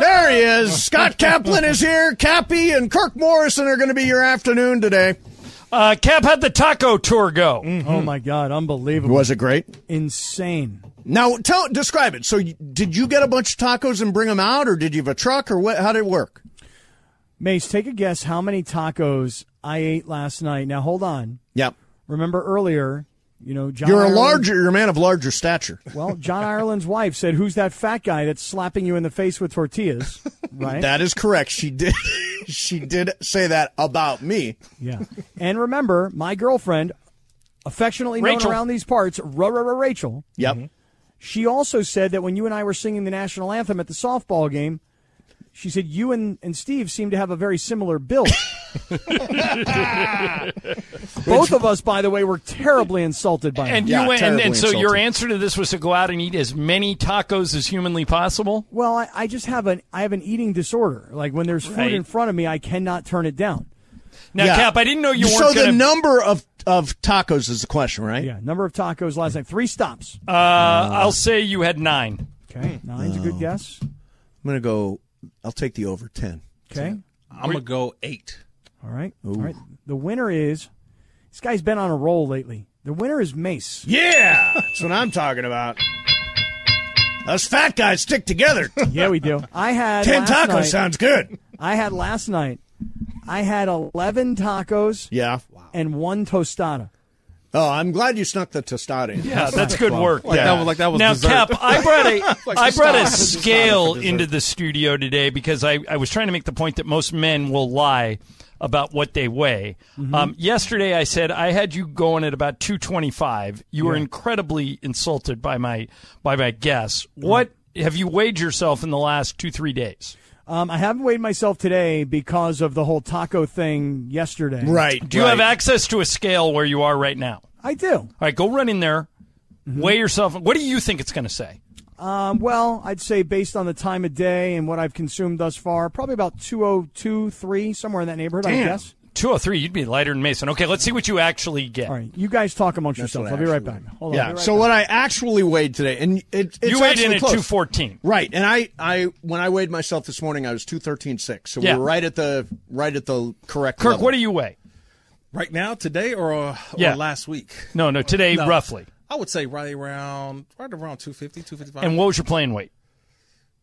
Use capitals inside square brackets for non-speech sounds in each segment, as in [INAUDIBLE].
There he is. Scott Kaplan is here. Cappy and Kirk Morrison are going to be your afternoon today. Uh, Cap had the taco tour go. Oh my God, unbelievable! Was it great? insane? Now, tell describe it. So, you- did you get a bunch of tacos and bring them out, or did you have a truck, or what? How did it work? Mace, take a guess how many tacos I ate last night. Now hold on. Yep. Remember earlier, you know, John. You're a Ireland- larger. You're a man of larger stature. [LAUGHS] Well, John Ireland's wife said, "Who's that fat guy that's slapping you in the face with tortillas?" [LAUGHS] Right. That is correct. She did. [LAUGHS] she did say that about me. yeah. And remember, my girlfriend, affectionately known around these parts, Ra- Ra- Ra- Rachel. Yep. She also said that when you and I were singing the national anthem at the softball game, she said you and, and Steve seem to have a very similar build. [LAUGHS] Both of us, by the way, were terribly insulted by And him. Yeah, you went, and, and so your answer to this was to go out and eat as many tacos as humanly possible. Well, I, I just have an I have an eating disorder. Like when there's food Right. in front of me, I cannot turn it down. Now, Yeah. Cap, I didn't know you so weren't the going to. number of of tacos is the question, right? Yeah, number of tacos last night, three stops. uh, I'll say you had nine. Okay, nine's a good guess. I'm gonna go. I'll take the over ten. Okay, I'm gonna go eight. all right, all right. The winner is this guy's been on a roll lately. The winner is Mace. Yeah, [LAUGHS] that's what I'm talking about. Us fat guys stick together. [LAUGHS] Yeah, we do. I had Ten last tacos night- sounds good. I had last night. I had eleven tacos Yeah. Wow. and one tostada. Oh, I'm glad you snuck the tostada in. Yeah, that's good work. Like that was like that was now, dessert. Cap, [LAUGHS] I brought a Like I brought a stop. Just stop scale into the studio today because I, I was trying to make the point that most men will lie about what they weigh. Mm-hmm. Um, yesterday, I said I had you going at about two twenty five. You were incredibly insulted by my by my guess. What have you weighed yourself in the last two three days? Um, I haven't weighed myself today because of the whole taco thing yesterday. Right. Do you right. have access to a scale where you are right now? I do. All right, go run in there, Mm-hmm. weigh yourself. What do you think it's going to say? Um, well, I'd say based on the time of day and what I've consumed thus far, probably about 202, 3, somewhere in that neighborhood, I guess. 203, you'd be lighter than Mason. Okay, let's see what you actually get. All right, you guys talk amongst yourselves. I'll be right back. Hold on. Yeah. I'll right so back. what I actually weighed today, and it, it's you weighed in at close. 214. Right, and I, I when I weighed myself this morning, I was two thirteen six. So Yeah. we're right at the right at the correct. Kirk, level. what do you weigh? right now, today, or, uh, or Yeah. last week. No, no, today, No. roughly. I would say right around right around 250, 255. And what was your playing weight?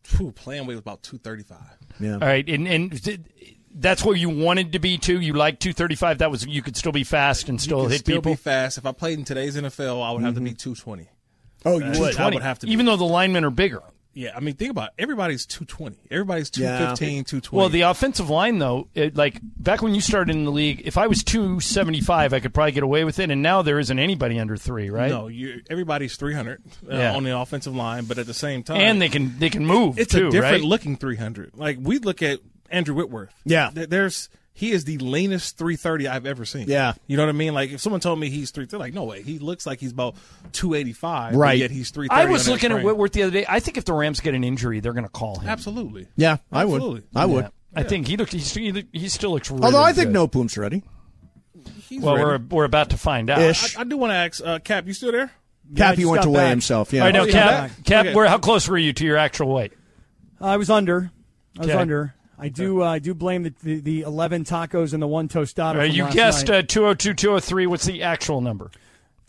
Phew, playing weight was about 235. Yeah. All right, and, and did- that's where you wanted to be too. You like 235. That was you could still be fast and still Could hit still people. be fast. If I played in today's NFL, I would have to be 220. Oh, you would. I would have to. Be. even though the linemen are bigger. yeah, I mean, think about it. everybody's 220. Everybody's Yeah. 215, 220. Well, the offensive line though, it, like back when you started in the league, if I was 275, I could probably get away with it. And now there isn't anybody under three, right? no, you everybody's 300 uh, Yeah. on the offensive line, but at the same time, And they can they can move it's too, a different right? looking 300. Like we look at Andrew Whitworth. Yeah. Th- there's he is the leanest 330 I've ever seen. Yeah. you know what I mean. Like if someone told me he's 330, like no way, he looks like he's about 285. Right. yet he's 330. I was looking at. Whitworth the other day. I think if the Rams get an injury, they're going to call him. Absolutely. Yeah, I would. Absolutely. I would. Yeah. I think he looked. He's, he, he still looks really. Although I think good. no Poom's ready. He's Well, ready. we're we're about to find out. I, I do want to ask uh, Cap. You still there? Cappy just went to weigh back. himself. Yeah. All right, now, Oh, Cap, back. Cap, Okay. where, how close were you to your actual weight? I was under. I was Okay. under. I do. Uh, I do blame the, the the eleven tacos and the one tostada. Uh, from you last guessed night. uh, 202, 203. What's the actual number?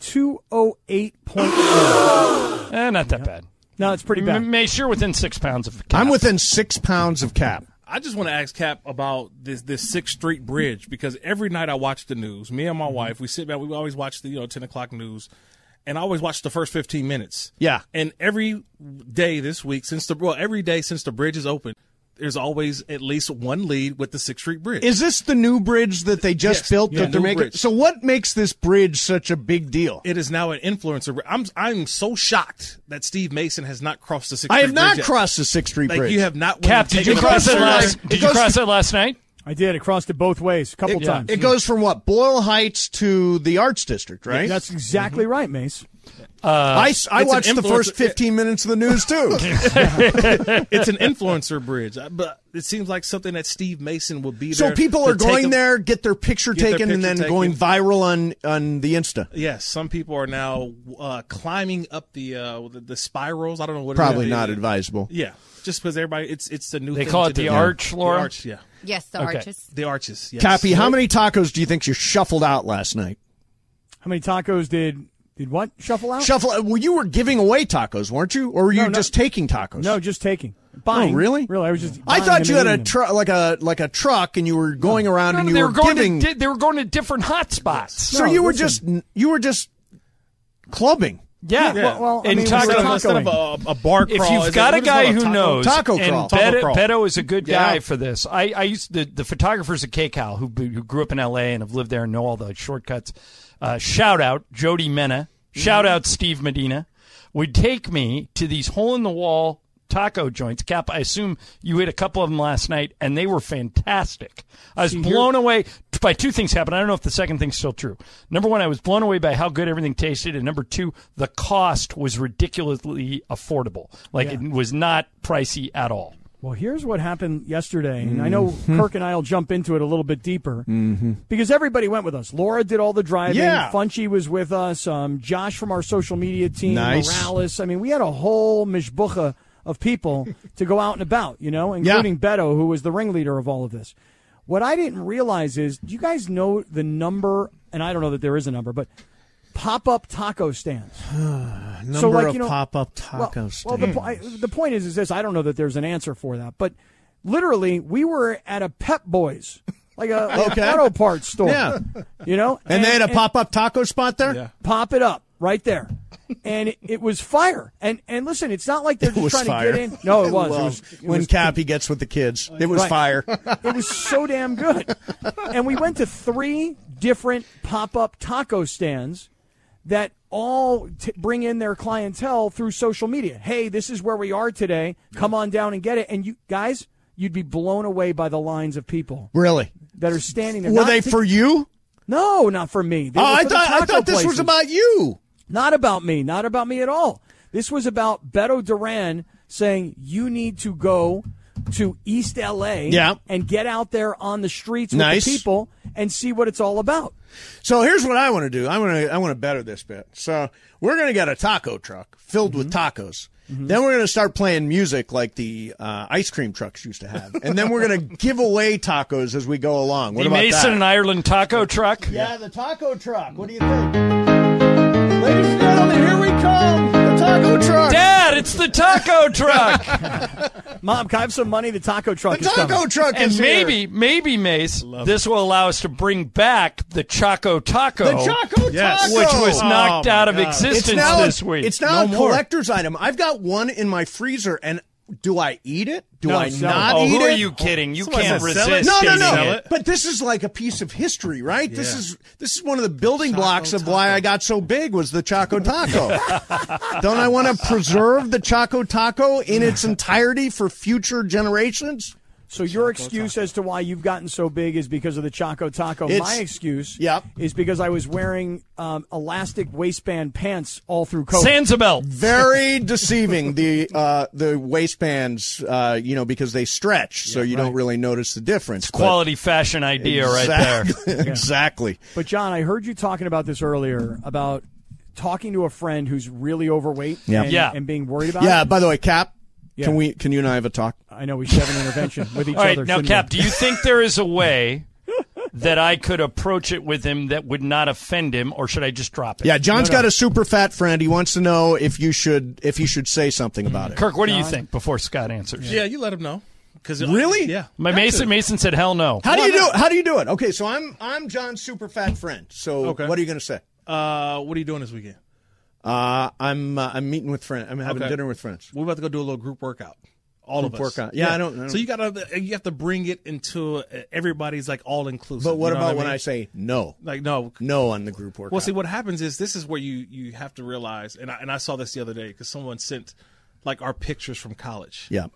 two oh eight point. [GASPS] Eh, not that bad. No, it's pretty bad. M- May sure within six pounds of. Cap. I'm within six pounds of Cap. I just want to ask Cap about this this Sixth Street Bridge because every night I watch the news. Me and my Mm-hmm. wife, we sit back. We always watch the you know ten o'clock news, and I always watch the first fifteen minutes. Yeah. And every day this week since the well every day since the bridge is open, there's always at least one lead with the Sixth Street Bridge. Is this the new bridge that they just Yes. built Yeah. that they're making? bridge. So what makes this bridge such a big deal? it is now an influencer. I'm I'm so shocked that Steve Mason has not crossed the Sixth I Street have not yet. crossed the Sixth Street Like Bridge. you have not. Cap, did you cross it picture. last? It Did you cross to- it last night? I did. I crossed it both ways a couple Yeah. times. It goes from what Boyle Heights to the Arts District, right? That's exactly mm-hmm. right, Mace. I, s- I it's an watched the first 15 minutes of the news too. [LAUGHS] It's an influencer bridge, uh, but it seems like something that Steve Mason would be so people are going them- there, get their picture Get their taken, and then taken. going viral on on the Insta. Yes, some people are now uh, climbing up the, uh, the the spirals. I don't know what. it Probably is. not advisable. Yeah, just because everybody, it's it's the new. They thing call it the do. arch, Laura? The arch, yeah. Yes, the Okay. arches. The arches. Yes. Cappy, how many tacos do you think you shuffled out last night? How many tacos did did what shuffle out? Shuffle. Uh, well, you were giving away tacos, weren't you, or were you No, no. just taking tacos? no, just taking. Buying. Oh, really? Really? I was just. I thought you had a eating them. tr- like a like a truck, and you were going around No, and you they were, were going giving. to di- they were going to different hot spots. so No, you were listen. just you were just clubbing. Yeah, Well, well, I and mean, taco- Instead of, a, a bar if you've got it- a what is it guy who taco- knows, Taco and crawl. Taco Beto, crawl. Beto is a good guy Yeah. for this. I, I used the the photographers at KCAL who who grew up in L.A. and have lived there and know all the shortcuts. Uh, shout out Jody Mena. Shout out Steve Medina. Would take me to these hole in the wall taco joints. Cap, I assume you ate a couple of them last night, and they were fantastic. I was blown away by two things happened. I don't know if the second thing's still true. Number one, I was blown away by how good everything tasted, and number two, the cost was ridiculously affordable. Like it was not pricey at all. Well, here's what happened yesterday, and I know Mm-hmm. Kirk and I will jump into it a little bit deeper because everybody went with us. Laura did all the driving. Yeah. Funchy was with us. Um, Josh from our social media team. Nice. Morales. I mean, we had a whole mishbucha of people [LAUGHS] to go out and about. You know, Yeah. including Beto, who was the ringleader of all of this. What I didn't realize is, do you guys know the number? And I don't know that there is a number, but pop-up taco stands. [SIGHS] Number so, like, of you know, pop-up well, taco well, the, stands. po- I, the point is, is this: I don't know that there's an answer for that, but literally, we were at a Pep Boys, like a [LAUGHS] like Okay. auto parts store. Yeah. you know, and, they had a pop-up taco spot there. Yeah. pop it up right there, and it, it was fire. And and listen, it's not like they're It just trying fire. to get in. No, it [LAUGHS] was. Well, it was it when was- Cappy gets with the kids, it was Right. fire. [LAUGHS] it was so damn good. And we went to three different pop up taco stands that all t- bring in their clientele through social media. Hey, this is where we are today. Come on down and get it. And you guys, you'd be blown away by the lines of people Really? that are standing there. Were Not they to- for you? No, not for me. They Oh, were I for thought I thought this was about you. Not about me. Not about me at all. This was about Beto Duran saying you need to go to East LA Yeah. and get out there on the streets Nice. with the people and see what it's all about. So here's what I want to do. I want to I want to better this bit. So we're going to get a taco truck filled with Mm-hmm. tacos. Then we're going to start playing music like the uh, ice cream trucks used to have, and then we're going [LAUGHS] to give away tacos as we go along. What The about Mason that? and Ireland taco truck. Yeah, the taco truck. What do you think? Ladies and gentlemen, here we come. The taco truck. Dad, it's the taco [LAUGHS] truck. Mom, can I have some money? The taco truck the is taco coming. truck and is here. maybe, maybe, Mace, this will allow us to bring back the Choco Taco. the Choco Yes. Taco, which was Oh, knocked my out of God. existence it's now this week. It's now No a more. collector's item. I've got one in my freezer, and do I eat it? Do No, I sell not oh, eat who it? are you kidding? You Somebody can't resist. it. No, no, getting no. It. it. But this is like a piece of history, right? This is this is one of the building blocks of why I got so big was the Choco Taco. [LAUGHS] Don't I want to preserve the Choco Taco in its entirety for future generations? So your excuse as to why you've gotten so big is because of the Choco Taco. It's- My excuse Yep. is because I was wearing um, elastic waistband pants all through COVID. Sansabelt. Very [LAUGHS] deceiving the uh, the waistbands, uh, you know, because they stretch, so you don't really notice the difference. But- Quality fashion idea right there. exactly, [LAUGHS] exactly. But John, I heard you talking about this earlier about talking to a friend who's really overweight Yeah. and, Yeah. and being worried about Yeah. it. By the way, Cap, Yeah. can we? Can you and I have a talk? I know we should have an intervention with each All right, other. now, shouldn't Cap, we? do you think there is a way that I could approach it with him that would not offend him, or should I just drop it? Yeah, John's No, no. got a super fat friend. He wants to know if you should if you should say something about it. Kirk, what do you think before Scott answers? Yeah, you let him know. Cause Really? Yeah. My Mason Mason said hell no. How do you do it? How do you do it? Okay, so I'm I'm John's super fat friend. So Okay. what are you going to say? Uh, what are you doing this weekend? Uh, I'm uh, I'm meeting with friends. I'm having Okay. dinner with friends. We're about to go do a little group workout. All Group of us. workout. Yeah, I don't- I don't- So you gotta you have to bring it into uh, everybody's like all inclusive. But what you know about when mean? I say no? like no? No on the group workout. Well, see, what happens is this is where you you have to realize, and I, and I saw this the other day because someone sent like our pictures from college. Yeah.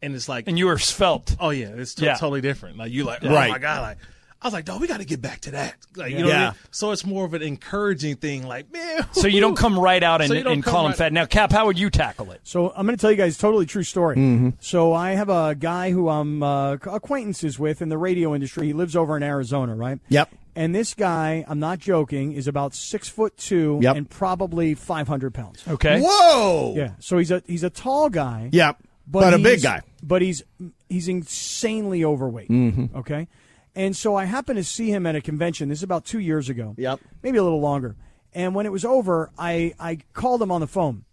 and it's like, And you were svelte. oh yeah, it's to- Yeah. totally different. Like you like, oh Right. my god, like. I was like, dog, we got to get back to that. Like, you know what I Yeah. mean? So it's more of an encouraging thing. Like, man. [LAUGHS] So you don't come right out and, So and come call him fat. Now, Cap, how would you tackle it? So I'm going to tell you guys a totally true story. Mm-hmm. So I have a guy who I'm uh, acquaintances with in the radio industry. He lives over in Arizona, right? Yep. And this guy, I'm not joking, is about six foot two Yep. and probably 500 pounds. Okay. Whoa. Yeah. So he's a he's a tall guy. Yeah. But, a big guy. But he's he's insanely overweight. Mm-hmm. Okay. And so I happened to see him at a convention. This is about two years ago. Yep. Maybe a little longer. And when it was over, I, I called him on the phone.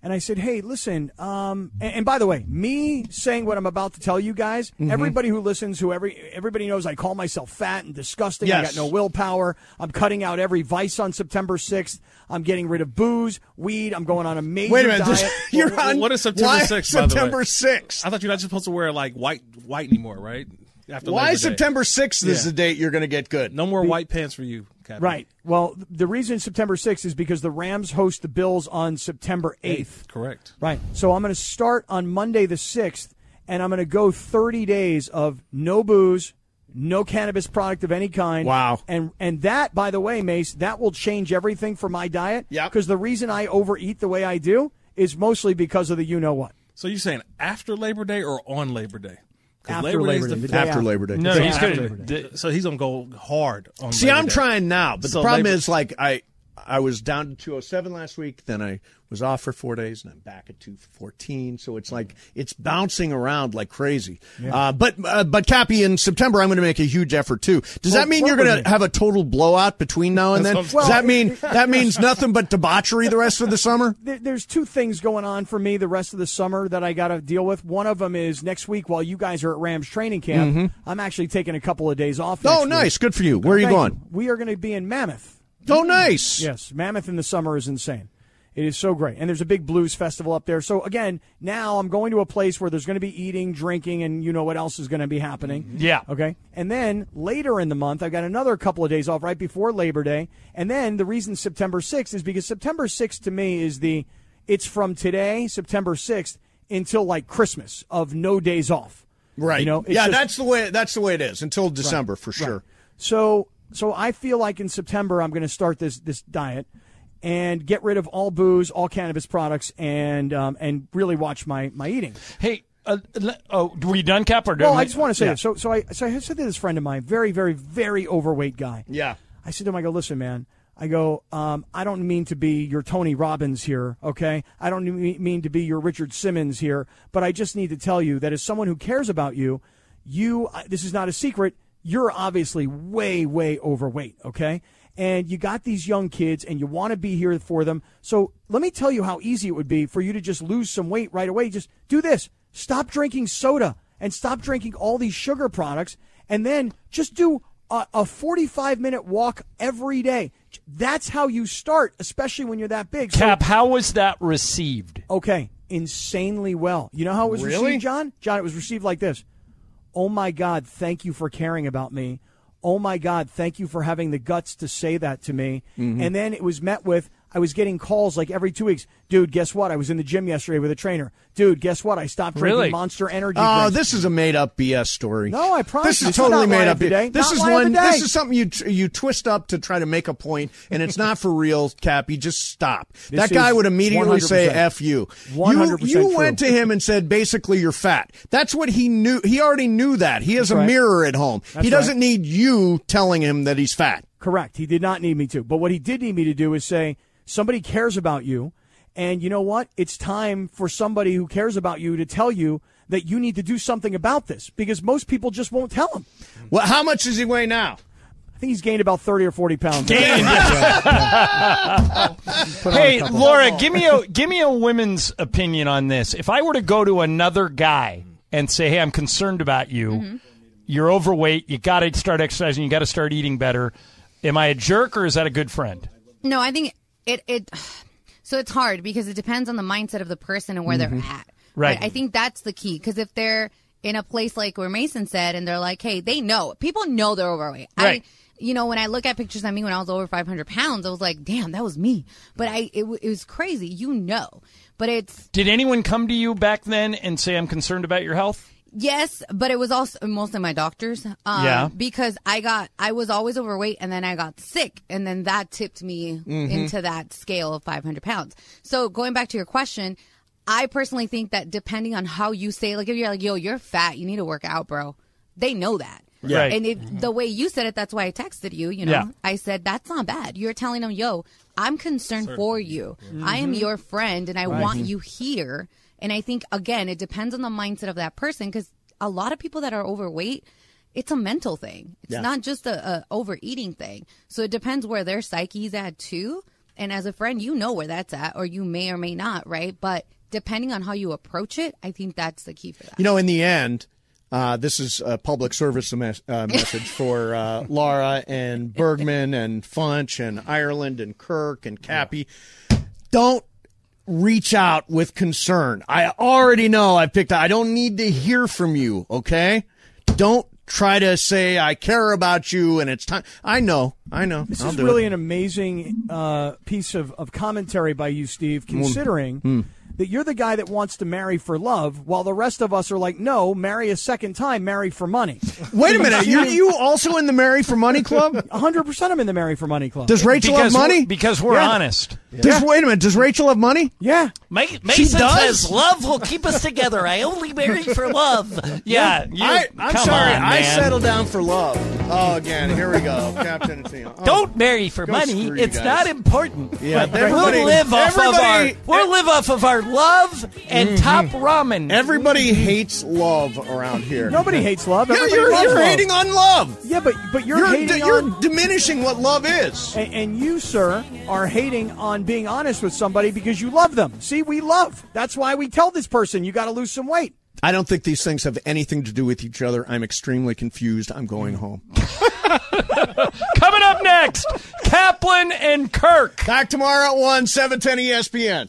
And I said, "Hey, listen." Um, and, and by the way, me saying what I'm about to tell you guys, Mm-hmm. everybody who listens, who every everybody knows, I call myself fat and disgusting. I got no willpower. I'm cutting out every vice on September 6th. I'm getting rid of booze, weed. I'm going on a major Wait a minute. diet. [LAUGHS] You're What- on. what is September why 6th, by the way? September 6th. I thought you're not supposed to wear like white white anymore, right? After Why Labor September 6th is the date you're going to get good? No more white pants for you, Captain. Right. Well, the reason September 6th is because the Rams host the Bills on September 8th. Correct. Right. So I'm going to start on Monday the 6th, and I'm going to go 30 days of no booze, no cannabis product of any kind. Wow. And and that, by the way, Mace, that will change everything for my diet. Yep. Because the reason I overeat the way I do is mostly because of the you know what. So you're saying after Labor Day or on Labor Day? 'Cause After Labor Day's Day, the the day After after. Labor Day. No, Day he's going to. So he's gonna go hard on. See, Labor I'm Day. trying now, but So the problem Labor- is like I I was down to 207 last week, then I was off for four days, and I'm back at 214. So it's like it's bouncing around like crazy. Uh, but uh, but Cappy, in September, I'm going to make a huge effort too. Does Well, that mean you're going to have a total blowout between now and then? Does what that mean that means nothing but debauchery the rest of the summer? [LAUGHS] there's two things going on for me the rest of the summer that I got to deal with. One of them is next week while you guys are at Rams training camp, I'm actually taking a couple of days off. Mm-hmm. Oh, nice, week. good for you. Where are you Thank going? We are going to be in Mammoth. Oh, nice. Yes, Mammoth in the summer is insane. It is so great. And there's a big blues festival up there. So again, now I'm going to a place where there's going to be eating, drinking, and you know what else is going to be happening. Mm-hmm. Yeah. Okay. And then later in the month, I've got another couple of days off right before Labor Day. And then the reason September 6th is because September 6th to me is the, it's from today, September 6th, until like Christmas of no days off. Right. You know, yeah, just- that's the way. That's the way it is until December for sure. So so I feel like in September I'm going to start this this diet and get rid of all booze, all cannabis products, and um, and really watch my my eating. Hey, uh, oh, were you done, Cap? Or Well, I just want to say Yeah. this. So so I so I said to this friend of mine, very very very overweight guy. Yeah. I said to him, I go, listen, man. I go, um, I don't mean to be your Tony Robbins here, okay? I don't mean to be your Richard Simmons here, but I just need to tell you that as someone who cares about you, you, this is not a secret, you're obviously way, way overweight, okay? And you got these young kids and you want to be here for them. So let me tell you how easy it would be for you to just lose some weight right away. Just do this stop drinking soda and stop drinking all these sugar products and then just do a, a 45 minute walk every day. That's how you start, especially when you're that big. So- Cap, how was that received? okay, insanely well. You know how it was Really? received, John? John, it was received like this. Oh my God, thank you for caring about me. Oh my God, thank you for having the guts to say that to me. Mm-hmm. And then it was met with, I was getting calls like every two weeks. Dude, guess what? I was in the gym yesterday with a trainer. Dude, guess what? I stopped drinking Really? Monster Energy Oh, drinks. this is a made up BS story. No, I promise This is it's totally made up. of. This Not is one. This is something you you twist up to try to make a point, and it's not for real, Cap. You just stop. that guy would immediately say 100%. "f you." You 100% you went to him and said basically you're fat. That's what he knew. He already knew that. He has a right. mirror at home. That's he doesn't right. need you telling him that he's fat. Correct. He did not need me to. But what he did need me to do is say, somebody cares about you. And you know what? It's time for somebody who cares about you to tell you that you need to do something about this because most people just won't tell him. Well, how much does he weigh now? I think he's gained about 30 or 40 pounds. Hey. Laura, give me a give me a women's opinion on this. If I were to go to another guy and say, "Hey, I'm concerned about you. Mm-hmm. You're overweight. You got to start exercising. You got to start eating better." Am I a jerk or is that a good friend? No, I think it it. So it's hard because it depends on the mindset of the person and where they're mm-hmm. at. Right. I think that's the key because if they're in a place like where Mason said, and they're like, "Hey, they know people know they're overweight." Right. I, you know, when I look at pictures of me when I was over 500 pounds, I was like, "Damn, that was me." But I, it, it was crazy. You know, but it's Did anyone come to you back then and say, I'm concerned about your health? Yes, but it was also mostly my doctors. Um, Yeah. Because I got, I was always overweight and then I got sick and then that tipped me mm-hmm. into that scale of 500 pounds. So going back to your question, I personally think that depending on how you say, like if you're like, yo, you're fat, you need to work out, bro. They know that. Yeah. Right. And if mm-hmm. the way you said it, that's why I texted you, you know, Yeah. I said, that's not bad. You're telling them, yo, I'm concerned for you. I am mm-hmm. your friend and I want you here. And I think, again, it depends on the mindset of that person because a lot of people that are overweight, it's a mental thing. It's Yeah. not just a, a overeating thing. So it depends where their psyche's at too. And as a friend, you know where that's at, or you may or may not, right? But depending on how you approach it, I think that's the key for that. You know, in the end, uh, this is a public service mes- uh, [LAUGHS] message for uh, Laura and Bergman and Funch and Ireland and Kirk and Cappy. Don't reach out with concern. I already know I picked. I don't need to hear from you. Okay, don't try to say I care about you and it's time. I know. I know. This I'll is really it. an amazing uh, piece of, of commentary by you, Steve, Mm. Considering that you're the guy that wants to marry for love, while the rest of us are like, no, marry a second time, marry for money. Wait a minute. You you also in the Marry for Money Club? [LAUGHS] 100% I'm in the marry for money club. Does Rachel because have money? We're, because we're Yeah. honest. Does, Wait a minute. Does Rachel have money? yeah. Ma- She does? says love will keep us together. I only marry for love. [LAUGHS] Yeah. you- I, I'm sorry. on, I man. settled down for love. Oh, again, here we go, Captain and Tennille. Oh. Don't marry for money. It's guys. not important. Yeah, we'll live off of our we'll live off of our love and mm-hmm. top ramen. Everybody hates love around here. Nobody hates love. Yeah, Everybody you're, you're love. hating on love. Yeah, but but you're, You're, hating you're on. diminishing what love is. And, and you, sir, are hating on being honest with somebody because you love them. See, we love. That's why we tell this person you got to lose some weight. I don't think these things have anything to do with each other. I'm extremely confused. I'm going home. [LAUGHS] Coming up next, Kaplan and Kirk. Back tomorrow at 1, 710 ESPN.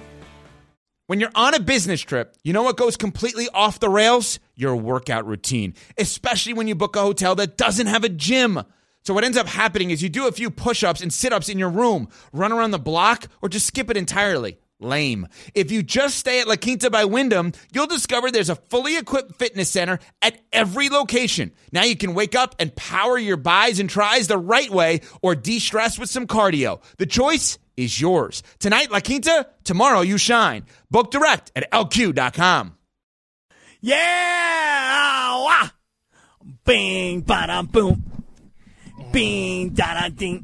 When you're on a business trip, you know what goes completely off the rails? Your workout routine, especially when you book a hotel that doesn't have a gym. So, what ends up happening is you do a few push ups and sit ups in your room, run around the block, or just skip it entirely. Lame. If you just stay at La Quinta by Wyndham, you'll discover there's a fully equipped fitness center at every location. Now you can wake up and power your buys and tries the right way or de stress with some cardio. The choice is yours. Tonight, La Quinta, tomorrow, you shine. Book direct at lq.com. Yeah! Ah, wah! Bing, ba da boom. Bing, da da ding.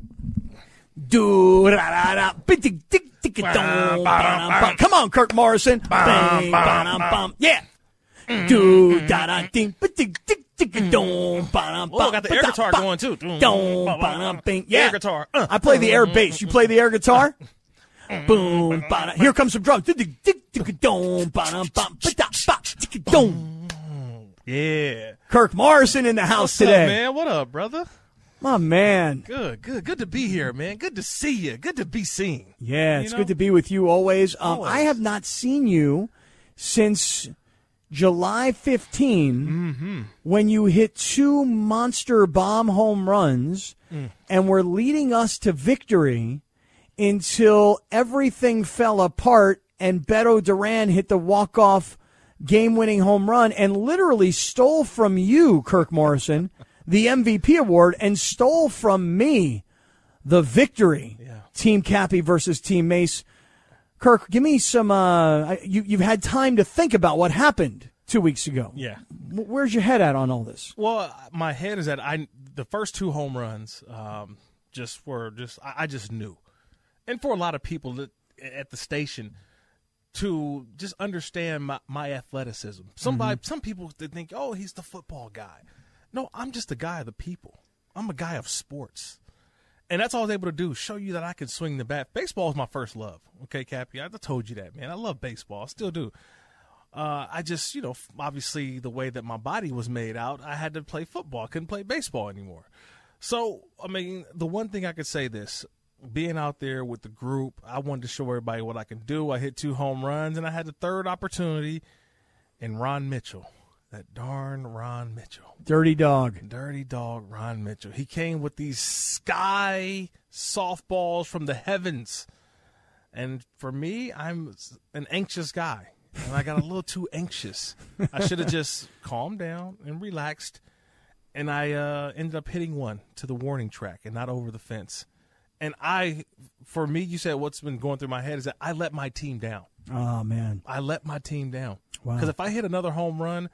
Do da da da. Bing, ding, ding, ding, dong, ba-dum, bum. Come on, Kirk Morrison. Bing, ba da bum. Yeah. Mm-hmm. Do mm-hmm. da da mm-hmm. ding. Bing, ding, ding, ding, dong, ba da Oh, got the air guitar going too. Dong, ba da bing. Yeah. Air guitar. Uh. I play the air bass. You play the air guitar? Boom, ba Here comes some drums. Ding, ding, ding, ding, dong, ba-dum, bum, ba-da, ba, ding, dong. Yeah. Kirk Morrison in the house What's today. up, man? What up, brother? My man. Good, good, good to be here, man. Good to see you. Good to be seen. Yeah, it's You know? good to be with you always. Um, Always. I have not seen you since July 15 Mm-hmm. when you hit two monster bomb home runs Mm. and were leading us to victory until everything fell apart and Beto Duran hit the walk-off game-winning home run and literally stole from you, Kirk Morrison, the MVP award and stole from me the victory. Yeah. Team Cappy versus Team Mace. Kirk, give me some. Uh, you, you've had time to think about what happened two weeks ago. Yeah. Where's your head at on all this? Well, my head is at I the first two home runs um, just were just I, I just knew, and for a lot of people that, at the station, to just understand my, my athleticism. Somebody, Mm-hmm. some people they think, oh, he's the football guy. No, I'm just a guy of the people. I'm a guy of sports, and that's all I was able to do. Show you that I can swing the bat. Baseball is my first love. Okay, Cappy, I told you that, man. I love baseball. I still do. Uh, I just, you know, obviously the way that my body was made out, I had to play football. I couldn't play baseball anymore. So, I mean, the one thing I could say this being out there with the group, I wanted to show everybody what I can do. I hit two home runs, and I had the third opportunity in Ron Mitchell. That darn Ron Mitchell. Dirty dog. Dirty dog Ron Mitchell. He came with these sky softballs from the heavens. And for me, I'm an anxious guy. And I got a little too anxious. I should have [LAUGHS] just calmed down and relaxed. And I uh, ended up hitting one to the warning track and not over the fence. And I, for me, you said what's been going through my head is that I let my team down. Oh man. I let my team down. Wow. Because if I hit another home run,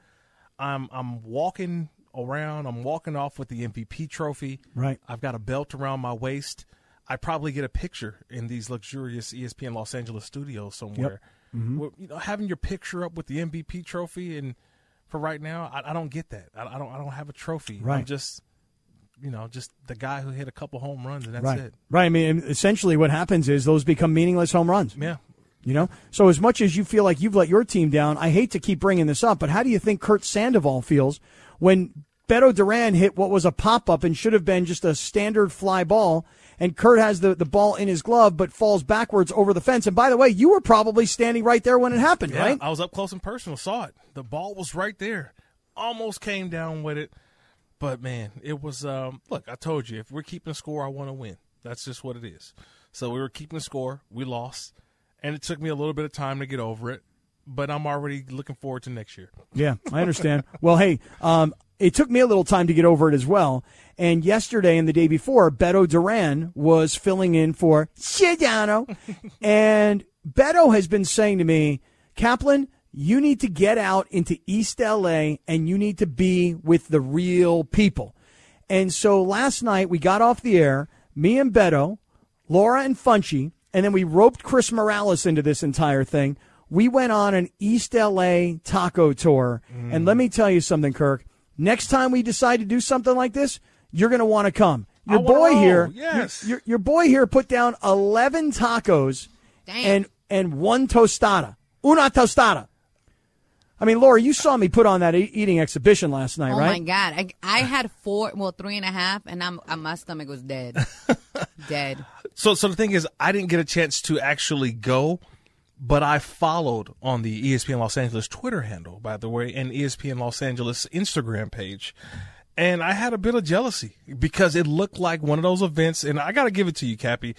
I'm I'm walking around. I'm walking off with the MVP trophy. Right. I've got a belt around my waist. I probably get a picture in these luxurious ESPN Los Angeles studios somewhere. Mm-hmm. Where, you know, having your picture up with the MVP trophy, and for right now, I, I don't get that. I, I don't. I don't have a trophy. Right. I'm just, you know, just the guy who hit a couple home runs, and that's right. it. Right. I mean, essentially, what happens is those become meaningless home runs. Yeah. You know, so as much as you feel like you've let your team down, I hate to keep bringing this up, but how do you think Kurt Sandoval feels when Beto Duran hit what was a pop up and should have been just a standard fly ball, and Kurt has the, the ball in his glove but falls backwards over the fence? And by the way, you were probably standing right there when it happened, Yeah, right? I was up close and personal, saw it. The ball was right there. Almost came down with it. But man, it was um look, I told you, if we're keeping score, I want to win. That's just what it is. So we were keeping score, we lost, and it took me a little bit of time to get over it, but I'm already looking forward to next year. Yeah, I understand. well, hey, um, it took me a little time to get over it as well. And yesterday and the day before, Beto Duran was filling in for Ciudadano. [LAUGHS] and Beto has been saying to me, Kaplan, you need to get out into East LA and you need to be with the real people. And so last night we got off the air, me and Beto, Laura and Funchy, and then we roped Chris Morales into this entire thing. We went on an East LA taco tour. And let me tell you something, Kirk. Next time we decide to do something like this, you're going to want to come. Your boy roll, here, yes. your, your, boy here put down 11 tacos Damn. and and one tostada. Una tostada. I mean, Laura, you saw me put on that e- eating exhibition last night, Oh right? Oh my god! I, I had four, well, three and a half, and I'm, uh, my stomach was dead, [LAUGHS] dead. So, so the thing is, I didn't get a chance to actually go, but I followed on the ESPN Los Angeles Twitter handle, by the way, and ESPN Los Angeles Instagram page. And I had a bit of jealousy because it looked like one of those events. And I got to give it to you, Cappy.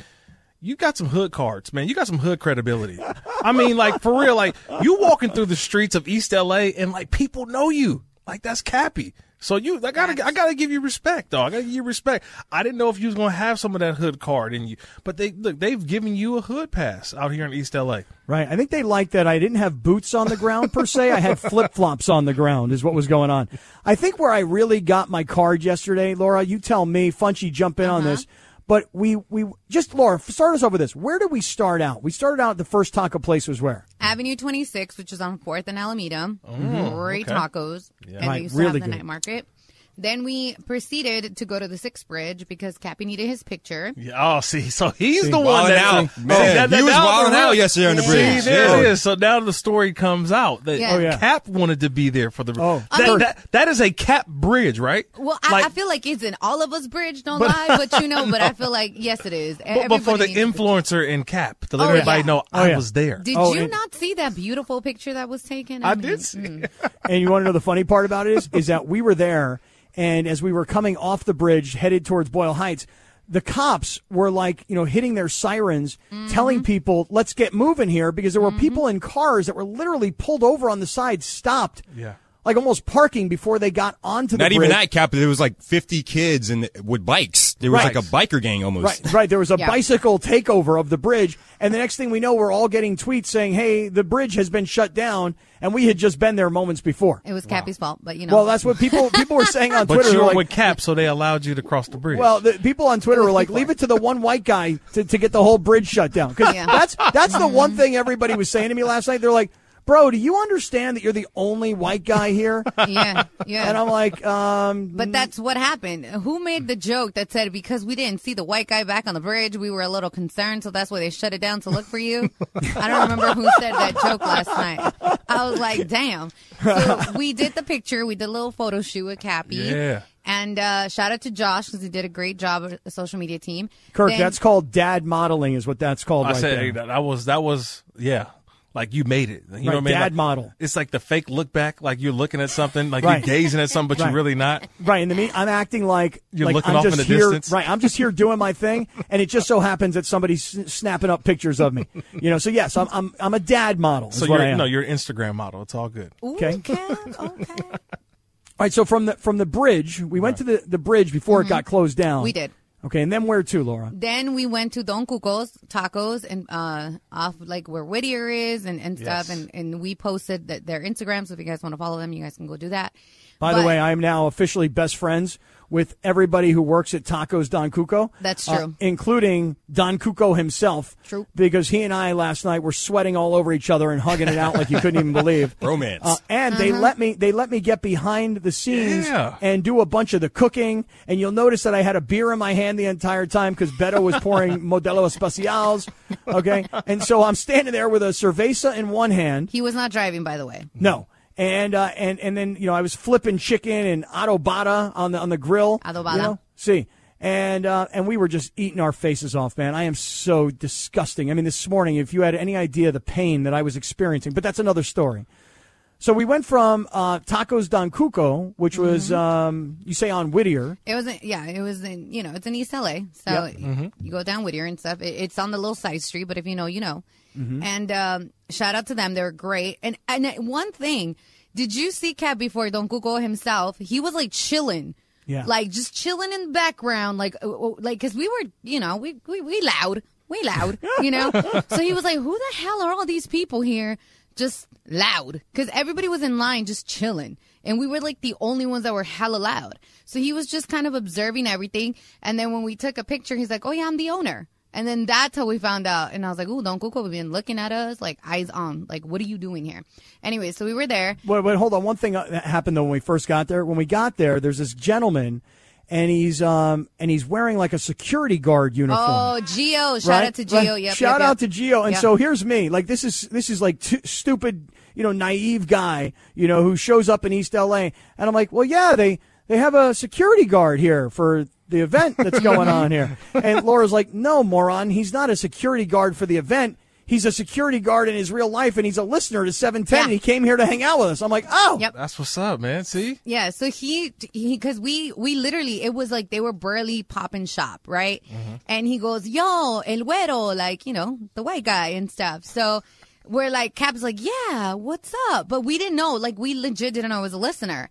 You got some hood cards, man. You got some hood credibility. I mean, like for real, like you walking through the streets of East LA and like people know you. Like that's Cappy. So you, I gotta, I gotta give you respect, dog. I gotta give you respect. I didn't know if you was gonna have some of that hood card in you, but they look, they've given you a hood pass out here in East LA. Right. I think they liked that I didn't have boots on the ground per se. I had flip flops on the ground, is what was going on. I think where I really got my card yesterday, Laura, you tell me, Funchy, jump in on uh-huh. this. But we, we just, Laura, start us over this. Where did we start out? We started out, the first taco place was where? Mm-hmm. Avenue 26, which is on Fourth and Alameda. Oh, Great okay. tacos, and Right, they used to really have the good. night market. Then we proceeded to go to the Sixth Bridge because Cappy needed his picture. Yeah, oh, see, [LAUGHS] so he's the one Wildin' that out. see, Man, that- that- he was now out yesterday on the bridge. See, there Yeah. it is. So now the story comes out that Yeah. Oh, yeah. Cap wanted to be there for the. Oh. that, mean- that, that is a Cap bridge, right? Well, I, Like- I feel like it's an all of us bridge, don't lie, but you know, but I [LAUGHS] feel like yes, it is. But, but for the Everybody needs a picture. influencer in Cap to let Oh, everybody yeah. know Oh, I yeah. was there. Did Oh, you and- not see that beautiful picture that was taken? I mean, did see. mm. And you want to know the funny part about it is, is that we were there, and as we were coming off the bridge headed towards Boyle Heights, the cops were like, you know, hitting their sirens, mm-hmm. telling people, "Let's get moving here," because there were mm-hmm. people in cars that were literally pulled over on the side, stopped. Yeah. like almost parking before they got onto the bridge. Not bridge. even that, Cap. There was like 50 kids and with bikes. There was Right. like a biker gang almost. Right, right. There was a Yeah. bicycle takeover of the bridge, and the next thing we know, we're all getting tweets saying, "Hey, the bridge has been shut down," and we had just been there moments before. It was Cappy's fault, but you know. Well, that's what people [LAUGHS] people were saying on But Twitter. you were like, with Cap, so they allowed you to cross the bridge. Well, the people on Twitter were like, "Leave it to the one white guy to, to get the whole bridge shut down." Because Yeah. that's that's the [LAUGHS] one thing everybody was saying to me last night. They're like, "Bro, do you understand that you're the only white guy here?" [LAUGHS] yeah, yeah. And I'm like, um, But that's what happened. Who made the joke that said because we didn't see the white guy back on the bridge, we were a little concerned, so that's why they shut it down to look for you? [LAUGHS] I don't remember who said that joke last night. I was like, damn. So [LAUGHS] we did the picture. We did a little photo shoot with Cappy. Yeah. And uh, shout out to Josh because he did a great job of the social media team. Kirk, Then- that's called dad modeling, is what that's called. I right said there. that, that was that was yeah. Like you made it. You know Right, what I mean? dad Like, model. It's like the fake look back, like you're looking at something, like Right. you're gazing at something, but Right. you're really not. Right, in the mean, I'm acting like You're like looking I'm off in the here. distance. Right, I'm just here doing my thing, and it just so happens that somebody's snapping up pictures of me. You know, so yes, I'm I'm I'm a dad model. So you're no, you're an Instagram model. It's all good. Ooh, Okay. Cap, okay. [LAUGHS] All right, so from the from the bridge, we went to the, the bridge before it got closed down. Mm-hmm. We did. Okay, and then where to, Laura? Then we went to Don Cuco's tacos and uh, off like where Whittier is and, and stuff, Yes. and, and we posted that their Instagram. So if you guys want to follow them, you guys can go do that. By the way, I am now officially best friends with everybody who works at Tacos Don Cuco. That's uh, true. including Don Cuco himself. True. Because he and I last night were sweating all over each other and hugging it out like you couldn't even [LAUGHS] believe. Romance. Uh, and they Uh-huh. let me they let me get behind the scenes Yeah. and do a bunch of the cooking. And you'll notice that I had a beer in my hand the entire time because Beto was pouring [LAUGHS] Modelo Especials. Okay, and so I'm standing there with a cerveza in one hand. he was not driving, by the way. No. And uh, and and then you know I was flipping chicken and adobada on the on the grill. Adobada. You know? See, and uh, and we were just eating our faces off, man. I am so disgusting. I mean, this morning, if you had any idea the pain that I was experiencing, but that's another story. So we went from uh, Tacos Don Cuco, which was Mm-hmm. um, you say on Whittier. It was, yeah, it was in, you know, it's in East LA. So you go down Whittier and stuff. It, it's on the little side street, but if you know, you know. And um, shout out to them. They were great. And, and one thing, did you see Cat before Don Cuco himself? He was like chilling. Yeah. Like just chilling in the background, like, uh, uh, like, cause we were, you know, we, we, we loud, we loud, [LAUGHS] you know? so he was like, who the hell are all these people here? Just loud. Cause everybody was in line just chilling. And we were like the only ones that were hella loud. So he was just kind of observing everything. And then when we took a picture, he's like, oh yeah, I'm the owner. And then that's how we found out. And I was like, ooh, Don Cuco been looking at us, like eyes on. Like, what are you doing here? Anyway, so we were there. Wait, wait, hold on. One thing uh, that happened though when we first got there. When we got there, there's this gentleman, and he's um and he's wearing like a security guard uniform. Oh, Gio. Shout right? out to Gio. Right. Yep, Shout yep, out yep. to Gio. And so here's me. Like this is this is like t- stupid, you know, naive guy, you know, who shows up in East LA, and I'm like, well, yeah, they they have a security guard here for the event that's going on here. And Laura's like, no, moron, he's not a security guard for the event. He's a security guard in his real life, and he's a listener to 710, Yeah. and he came here to hang out with us. I'm like, oh, Yep. That's what's up, man. See, Yeah, so he he because we we literally it was like they were barely popping shop, right? Mm-hmm. And he goes, "Yo, el güero," like you know the white guy and stuff. So we're like, Cap's like, "Yeah, what's up?" But we didn't know, like we legit didn't know it was a listener.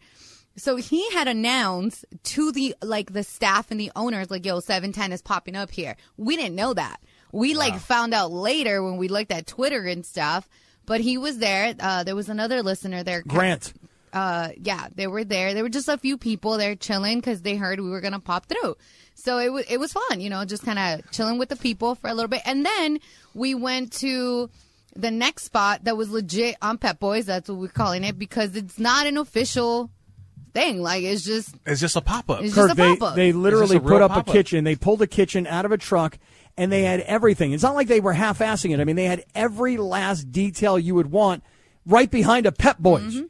So he had announced to the like the staff and the owners, like, "Yo, seven ten is popping up here." We didn't know that. We like found out later when we looked at Twitter and stuff. But he was there. Uh, there was another listener there, Grant. uh, yeah, they were there. There were just a few people there chilling because they heard we were gonna pop through. So it was it was fun, you know, just kind of chilling with the people for a little bit, and then we went to the next spot that was legit on Pep Boys. That's what we're calling it because it's not an official thing. Like it's just it's just a pop up. it's Kirk, just a they, pop up. they literally put up a pop-up? kitchen. They pulled a kitchen out of a truck and they had everything. It's not like they were half assing it. I mean, they had every last detail you would want right behind a Pep Boys. Mm-hmm.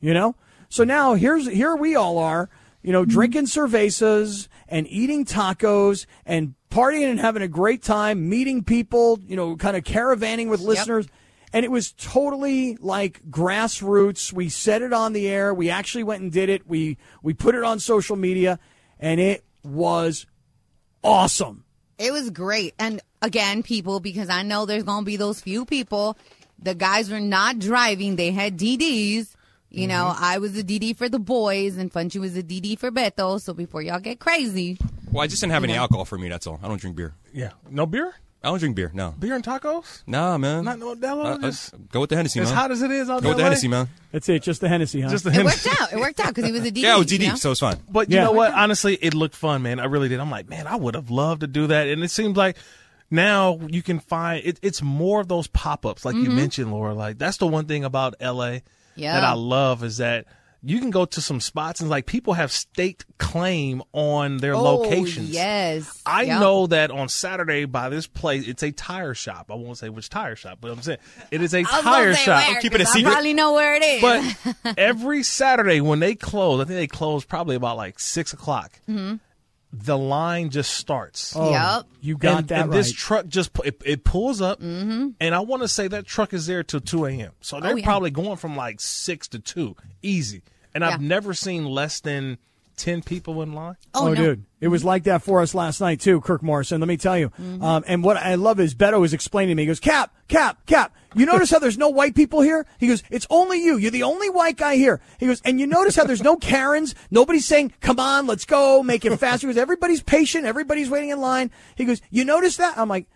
You know? So now here's here we all are, you know, mm-hmm. drinking cervezas and eating tacos and partying and having a great time, meeting people, you know, kind of caravanning with listeners. And it was totally like grassroots. We set it on the air. We actually went and did it. We we put it on social media and it was awesome. It was great. And again, people, because I know there's going to be those few people, the guys were not driving. They had DDs. You know, mm-hmm. I was a DD for the boys, and Funchi was a DD for Beto. So before y'all get crazy, Well, I just didn't have any Yeah. alcohol for me. That's all. I don't drink beer. Yeah. No beer? I don't drink beer. No. Beer and tacos? Nah, man. Not no Modelo? Uh, uh, just go with the Hennessy, as man. hot as it is out Go with the Hennessy, man. That's it, just the Hennessy, huh? Just the Hennessy. it Hennessy. worked out. It worked out because he was a DD. [LAUGHS] Yeah, it was you DD, know? so it's fine. But you Yeah. know what? Honestly, it looked fun, man. I really did. I'm like, man, I would have loved to do that. And it seems like now you can find it, it's more of those pop ups, like you mentioned, Laura. Like that's the one thing about LA Yeah. that I love is that you can go to some spots and like people have staked claim on their Oh, locations. Yes. I Yep. know that on Saturday by this place, it's a tire shop. I won't say which tire shop, but I'm saying it is a tire shop. where, Keep it a 'cause secret. I probably know where it is. But [LAUGHS] every Saturday when they close, I think they close probably about like six o'clock. Mm-hmm. The line just starts. Oh, Yep. You got and, that and right. this truck just it, it pulls up, mm-hmm. and I want to say that truck is there till two a.m. So oh, they're Oh, yeah. probably going from like six to two, easy. And I've never seen less than ten people in line. oh, no. dude, it was like that for us last night too, Kirk Morrison. Let me tell you. Mm-hmm. Um, and what I love is Beto was explaining to me. He goes, "Cap, Cap, Cap. You notice how there's no white people here?" He goes, "It's only you. You're the only white guy here." He goes, "And you notice how there's no Karens? Nobody's saying, "Come on, let's go, make it faster. He goes, "Everybody's patient. Everybody's waiting in line." He goes, "You notice that?" I'm like.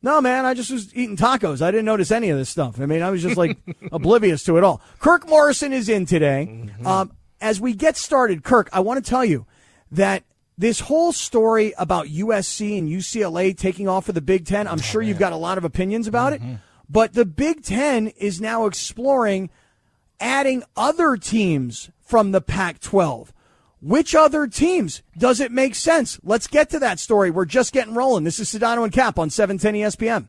No, man, I just was eating tacos. I didn't notice any of this stuff. I mean, I was just like [LAUGHS] oblivious to it all. Kirk Morrison is in today. Um, as we get started, Kirk, I want to tell you that this whole story about USC and UCLA taking off for the Big Ten, I'm oh, sure you've got a lot of opinions about it. Mm-hmm. But the Big Ten is now exploring adding other teams from the Pac 12. Which other teams does it make sense? Let's get to that story. We're just getting rolling. This is Sedano and Cap on E 710 ESPN.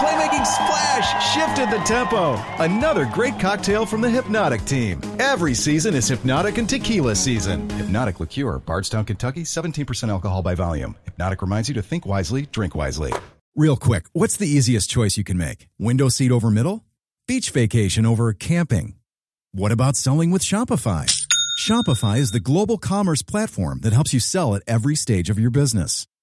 Playmaking splash shifted the tempo. Another great cocktail from the Hpnotiq team. Every season is Hpnotiq and Tequila season. Hpnotiq Liqueur, Bardstown, Kentucky, 17% alcohol by volume. Hpnotiq reminds you to think wisely, drink wisely. Real quick, what's the easiest choice you can make? Window seat over middle? Beach vacation over camping? What about selling with Shopify? Shopify is the global commerce platform that helps you sell at every stage of your business.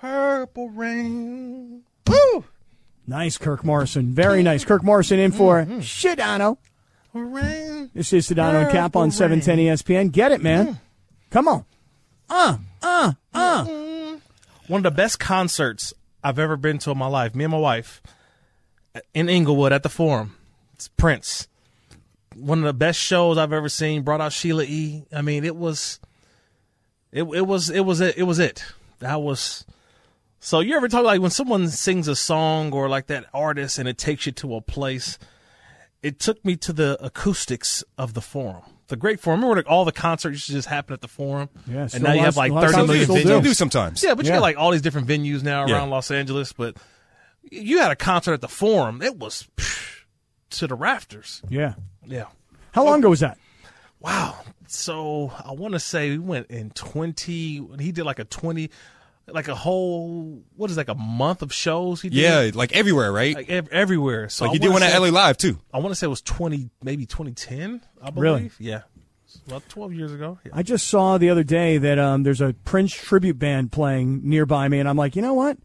purple rain. Woo! Nice, Kirk Morrison. Very nice. Kirk Morrison in for Sedano. Rain. This is Sedano and Cap on 710 ESPN. Get it, man. Come on. Uh, uh, uh. One of the best concerts I've ever been to in my life. Me and my wife in Inglewood at the Forum. It's Prince. One of the best shows I've ever seen. Brought out Sheila E. I mean, it was, it it was it was it, it was it. That was. So you ever talk like when someone sings a song or like that artist and it takes you to a place? It took me to the acoustics of the Forum. The great forum. Remember, like, all the concerts just happen at the forum, Yeah, and still now you have like lots of thirty million venues. do. Still do sometimes. Yeah, but you got like all these different venues now around Yeah. Los Angeles. But you had a concert at the Forum. It was psh, to the rafters. Yeah. Yeah. How long ago was that? Wow. So I want to say we went in twenty. He did like a twenty, like a whole. What is like a month of shows? He did. Yeah, like everywhere, right? Like ev- everywhere. So like I you did wanna one at LA Live too. I want to say it was twenty, maybe twenty ten. I believe. Really? Yeah. About twelve years ago. Yeah. I just saw the other day that um, there's a Prince tribute band playing nearby me, and I'm like, you know what?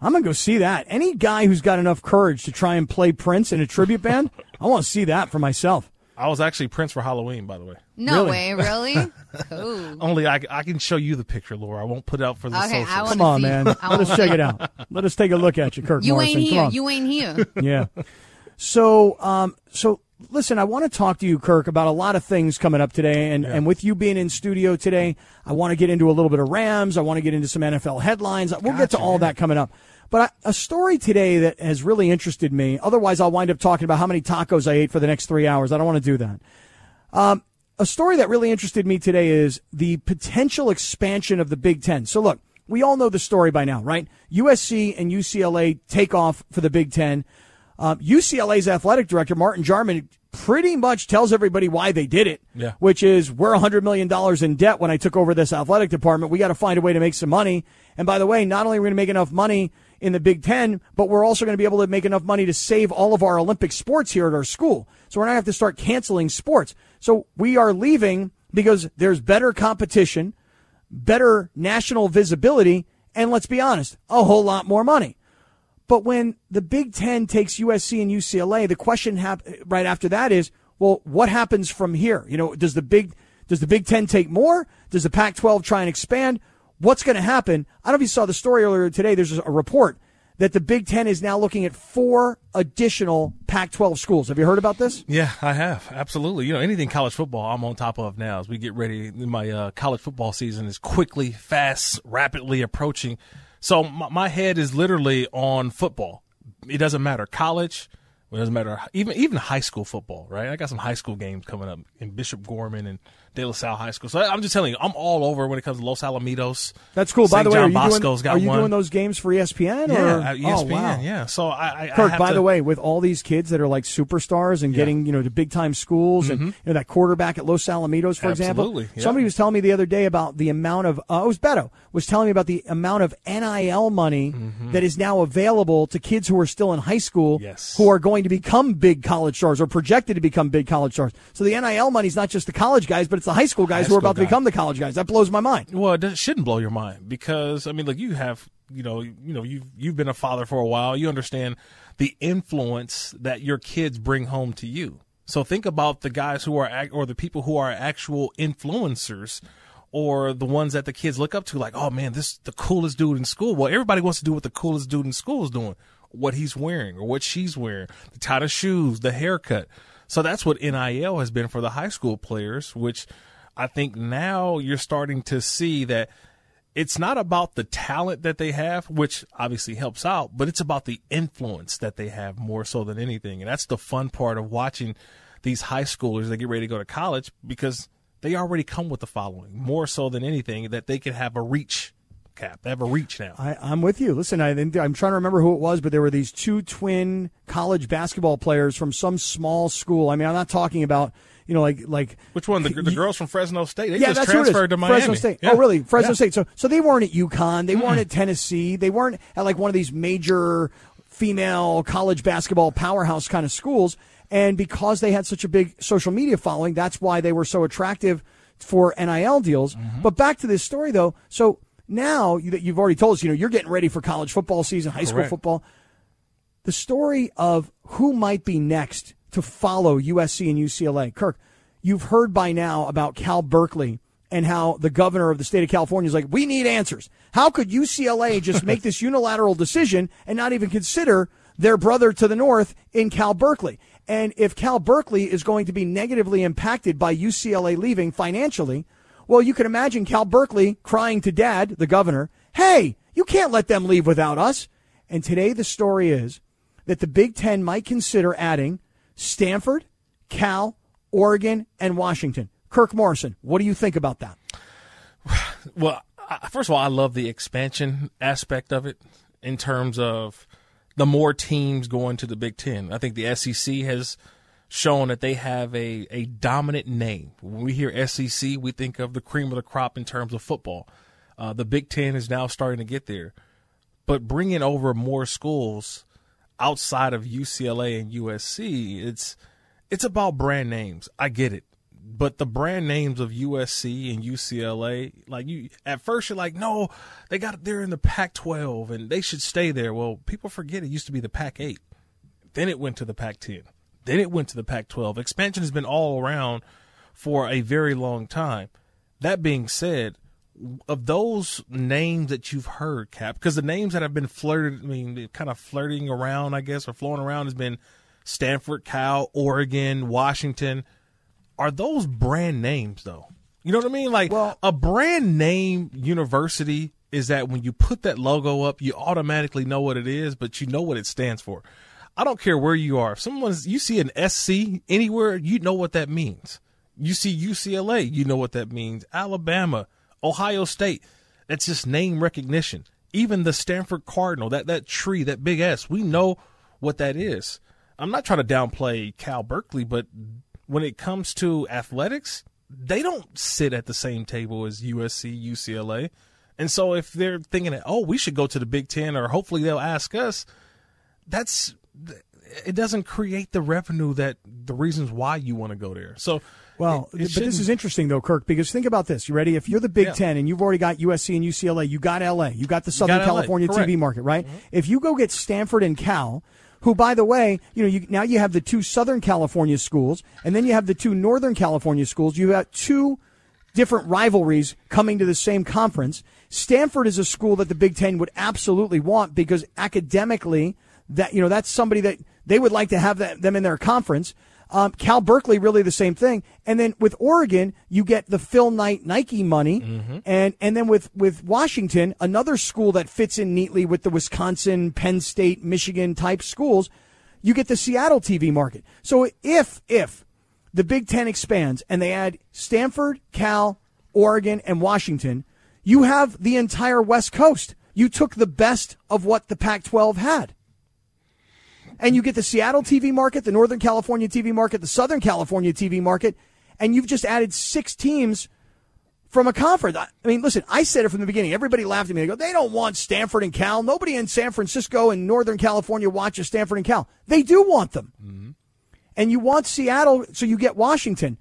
I'm gonna go see that. Any guy who's got enough courage to try and play Prince in a tribute band, I want to see that for myself. I was actually Prince for Halloween, by the way. No Really? way, really? [LAUGHS] cool. Only I, I can show you the picture, Laura. I won't put it out for the Okay, I socials. Come on, see. man. I Let wanna us check it out. Let us take a look at you, Kirk You Morrison. ain't here. You ain't here. [LAUGHS] Yeah. So, um, so listen, I want to talk to you, Kirk, about a lot of things coming up today, and and with you being in studio today, I want to get into a little bit of Rams. I want to get into some NFL headlines. We'll get to all that coming up. But I, a story today that has really interested me. Otherwise, I'll wind up talking about how many tacos I ate for the next three hours. I don't want to do that. Um, a story that really interested me today is the potential expansion of the Big Ten. So look, we all know the story by now, right? USC and UCLA take off for the Big Ten. Um, UCLA's athletic director, Martin Jarmond, pretty much tells everybody why they did it, Yeah. which is we're $100 million in debt when I took over this athletic department. We got to find a way to make some money. And by the way, not only are we going to make enough money in the Big Ten, but we're also going to be able to make enough money to save all of our Olympic sports here at our school. So we're not going to have to start canceling sports. So we are leaving because there's better competition, better national visibility, and let's be honest, a whole lot more money. But when the Big Ten takes USC and UCLA, the question hap- right after that is, well, what happens from here? You know, does the Big does the Big Ten take more? Does the Pac-12 try and expand? What's going to happen? I don't know if you saw the story earlier today. There's a report that the Big Ten is now looking at four additional Pac-12 schools. Have you heard about this? Yeah, I have absolutely. You know, anything college football, I'm on top of now as we get ready. My uh, college football season is quickly, fast, rapidly approaching. So my, my head is literally on football. It doesn't matter college. It doesn't matter even even high school football, right? I got some high school games coming up in Bishop Gorman and De La Salle High School. So I'm just telling you, I'm all over when it comes to Los Alamitos. That's cool. By St. the way, John are you, Bosco's doing, are you doing those games for ESPN? Yeah, or? at Oh, wow. Yeah. So I, I I Kirk, have by to- the way, with all these kids that are like superstars and getting, you know, to big time schools and you know, that quarterback at Los Alamitos, for example. Mm-hmm. Absolutely, yeah. Somebody was telling me the other day about the amount of, uh, it was Beto, was telling me about the amount of NIL money that is now available to kids who are still in high school Mm-hmm. Yes. who are going to become big college stars or projected to become big college stars. So the NIL money is not just the college guys, but it's the high school guys High who are school about to become the college guys. That blows my mind. Well, it shouldn't blow your mind because I mean, look, you have you know, you know, you've you've been a father for a while. You understand the influence that your kids bring home to you. So think about the guys who are or the people who are actual influencers. Or the ones that the kids look up to, like, oh man, this is the coolest dude in school. Well, everybody wants to do what the coolest dude in school is doing, what he's wearing or what she's wearing, the type of shoes, the haircut. So that's what NIL has been for the high school players, which I think now you're starting to see that it's not about the talent that they have, which obviously helps out, but it's about the influence that they have more so than anything. And that's the fun part of watching these high schoolers that get ready to go to college because they already come with the following more so than anything that they can have a reach cap. They have a reach now. I, I'm with you. Listen, I, I'm trying to remember who it was, but there were these two twin college basketball players from some small school. I mean, I'm not talking about you know like like Which one? The, the girls from Fresno State. They yeah, just that's who it is. transferred to Miami. Fresno State. Yeah. Oh, really? Fresno Yeah. State. So, so they weren't at UConn. They weren't at Tennessee. They weren't at like one of these major female college basketball powerhouse kind of schools. And because they had such a big social media following, that's why they were so attractive for NIL deals. Mm-hmm. But back to this story, though. So now that you've already told us, you know, you're getting ready for college football season, high school Correct. football the story of who might be next to follow USC and UCLA. Kirk, you've heard by now about Cal Berkeley and how the governor of the state of California is like, we need answers. How could UCLA just [LAUGHS] make this unilateral decision and not even consider their brother to the north in Cal Berkeley? And if Cal Berkeley is going to be negatively impacted by UCLA leaving financially, well, you can imagine Cal Berkeley crying to dad, the governor, hey, you can't let them leave without us. And today the story is that the Big Ten might consider adding Stanford, Cal, Oregon, and Washington. Kirk Morrison, what do you think about that? [SIGHS] Well, first of all, I love the expansion aspect of it in terms of the more teams going to the Big Ten. I think the SEC has shown that they have a, a dominant name. When we hear SEC, we think of the cream of the crop in terms of football. Uh, the Big Ten is now starting to get there. But bringing over more schools outside of UCLA and USC, it's it's about brand names. I get it. But the brand names of USC and UCLA, like you at first you're like, no, they got they're in the Pac twelve and they should stay there. Well, people forget it used to be the Pac eight. Then it went to the Pac ten. Then it went to the Pac twelve. Expansion has been all around for a very long time. That being said, of those names that you've heard, Cap, because the names that have been flirted, I mean, kind of flirting around, I guess, or flowing around has been Stanford, Cal, Oregon, Washington. Are those brand names, though? You know what I mean? Like well, a brand name university is that when you put that logo up, you automatically know what it is, but you know what it stands for. I don't care where you are. If someone's you see an SC anywhere, you know what that means. You see UCLA, you know what that means. Alabama, Ohio State, that's just name recognition. Even the Stanford Cardinal, that that tree, that big S, we know what that is. I'm not trying to downplay Cal Berkeley, but when it comes to athletics, they don't sit at the same table as USC, UCLA. And so if they're thinking, oh, we should go to the Big Ten, or hopefully they'll ask us, that's it doesn't create the revenue that the reasons why you want to go there. So Well, it- it but this is interesting though, Kirk, because think about this. You ready? If you're the Big Yeah. Ten and you've already got USC and UCLA, you got LA, you got the Southern got California. TV market, right? Mm-hmm. If you go get Stanford and Cal, who by the way, you know, you, now you have the two Southern California schools, and then you have the two Northern California schools. You have got two different rivalries coming to the same conference. Stanford is a school that the Big Ten would absolutely want because academically, that you know that's somebody that they would like to have that, them in their conference. Um, Cal Berkeley, really the same thing. And then with Oregon, you get the Phil Knight Nike money, and and then with with Washington, another school that fits in neatly with the Wisconsin, Penn State, Michigan type schools, you get the Seattle TV market. So if if the Big Ten expands and they add Stanford, Cal, Oregon, and Washington, you have the entire West Coast. You took the best of what the Pac 12 had. And you get the Seattle TV market, the Northern California TV market, the Southern California TV market, and you've just added six teams from a conference. I mean, listen, I said it from the beginning. Everybody laughed at me. They go, they don't want Stanford and Cal. Nobody in San Francisco and Northern California watches Stanford and Cal. They do want them mm-hmm. and you want Seattle, so you get Washington.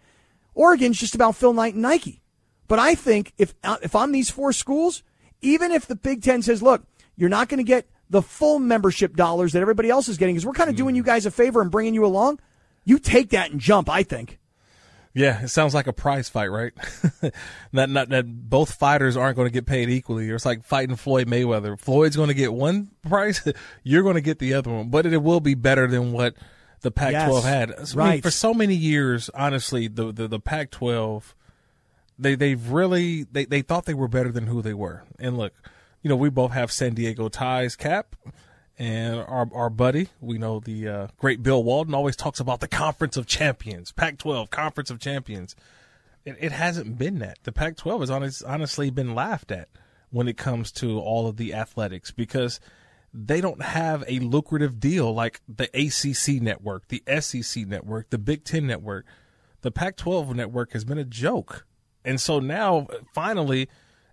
Oregon's just about Phil Knight and Nike. But I think if if I'm these four schools, even if the Big Ten says, "Look, you're not going to get the full membership dollars that everybody else is getting," because we're kind of doing you guys a favor and bringing you along, you take that and jump. I think. Yeah, it sounds like a prize fight, right? [LAUGHS] not, not that both fighters aren't going to get paid equally. It's like fighting Floyd Mayweather. Floyd's going to get one price, [LAUGHS] you're going to get the other one, but it will be better than what the Pac-12 Yes, had. I mean, right. for so many years, honestly, the the, the Pac-12, they they've really they they thought they were better than who they were. And look, you know, we both have San Diego ties cap. And our our buddy, we know the uh, great Bill Walton always talks about the Conference of Champions, Pac-12 Conference of Champions. It, it hasn't been that. The Pac-12 has honest, honestly been laughed at when it comes to all of the athletics because they don't have a lucrative deal like the ACC network, the SEC network, the Big Ten network. The Pac-12 network has been a joke, and so now finally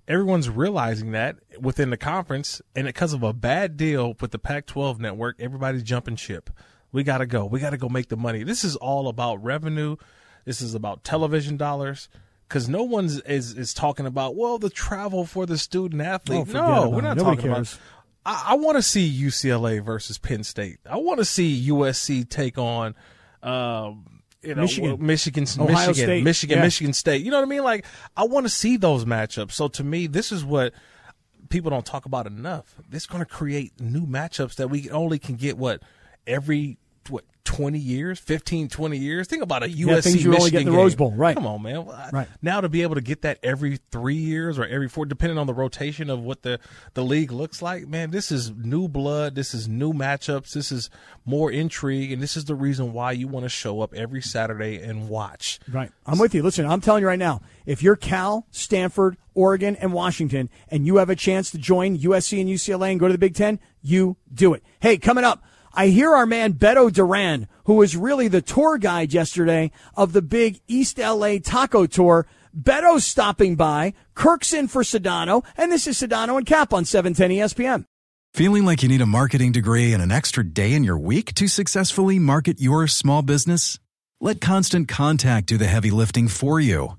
everyone's realizing that within the conference, and because of a bad deal with the Pac-12 network, everybody's jumping ship. We got to go. We got to go make the money. This is all about revenue. This is about television dollars. Because no one's is, is talking about well the travel for the student athlete. Oh, no, we're not talking cares. about. I, I want to see UCLA versus Penn State. I want to see USC take on, um, you know, Michigan. Michigan, Ohio Michigan, State. Michigan, Yeah. Michigan State. You know what I mean? Like, I want to see those matchups. So to me, this is what people don't talk about enough. This is going to create new matchups that we only can get what every what 20 years, 15, 20 years. Think about a USC Yeah, things you Michigan only get in the game. Rose Bowl, right. Come on, man. Right. Now to be able to get that every 3 years or every 4 depending on the rotation of what the the league looks like, man, this is new blood, this is new matchups, this is more intrigue and this is the reason why you want to show up every Saturday and watch. Right. I'm with you. Listen, I'm telling you right now, if you're Cal, Stanford, Oregon, and Washington, and you have a chance to join USC and UCLA and go to the Big Ten, you do it. Hey, coming up, I hear our man Beto Duran, who was really the tour guide yesterday of the big East LA Taco Tour. Beto's stopping by. Kirk's in for Sedano, and this is Sedano and Cap on E 710 ESPN. Feeling like you need a marketing degree and an extra day in your week to successfully market your small business? Let Constant Contact do the heavy lifting for you.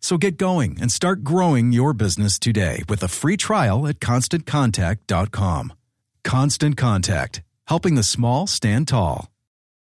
So get going and start growing your business today with a free trial at constantcontact.com. Constant Contact, helping the small stand tall.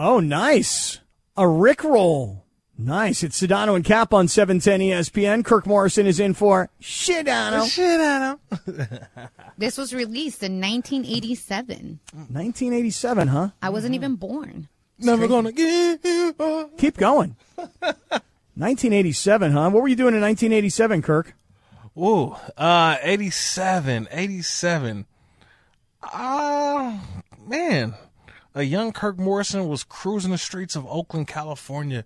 Oh, nice. A Rickroll. Nice. It's Sedano and Cap on E 710 ESPN. Kirk Morrison is in for Shidano. Shidano. [LAUGHS] This was released in 1987. 1987, huh? I wasn't even born. Never gonna give you up. Keep going. [LAUGHS] 1987, huh? What were you doing in 1987, Kirk? Ooh, uh, 87, 87. Ah, man. A young Kirk Morrison was cruising the streets of Oakland, California,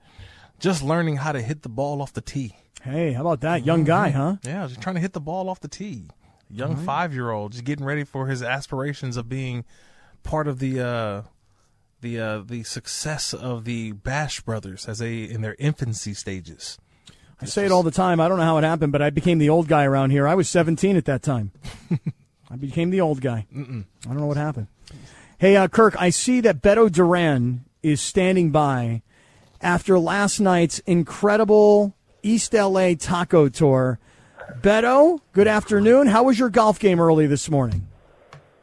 just learning how to hit the ball off the tee. Hey, how about that? Young guy, huh? Yeah, just trying to hit the ball off the tee. Young five year old, just getting ready for his aspirations of being part of the uh the uh the success of the Bash Brothers as they in their infancy stages. I say it all the time. I don't know how it happened, but I became the old guy around here. I was 17 at that time. [LAUGHS] I became the old guy. Mm-mm. I don't know what happened. Hey, uh, Kirk, I see that Beto Duran is standing by after last night's incredible East LA taco tour. Beto, good afternoon. How was your golf game early this morning?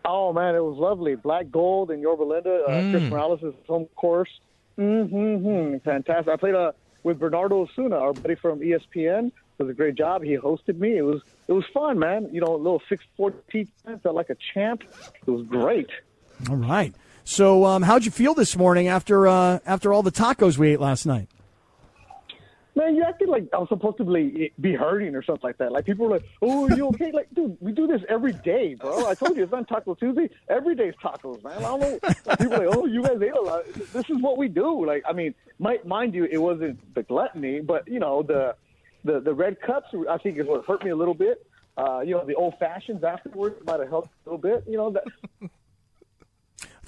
Oh man, it was lovely. Black Gold in Yorba Linda. Uh, Chris Morales' home course. Mm-hmm. Fantastic. I played uh, with Bernardo Osuna, our buddy from ESPN. It was a great job. He hosted me. It was it was fun, man. You know, a little six four tee time, felt like a champ. It was great. All right. So, um, how'd you feel this morning after uh, after all the tacos we ate last night? Man, you acted like I was supposed to be, be hurting or something like that. Like people were like, "Oh, you okay?" Like, dude, we do this every day, bro. I told you it's not Taco Tuesday. Every day's tacos, man. I don't know. People like, "Oh, you guys ate a lot." This is what we do. Like, I mean, my, mind you, it wasn't the gluttony, but you know, the the the red cups. I think is what hurt me a little bit. Uh, you know, the old fashions afterwards might have helped a little bit. You know, that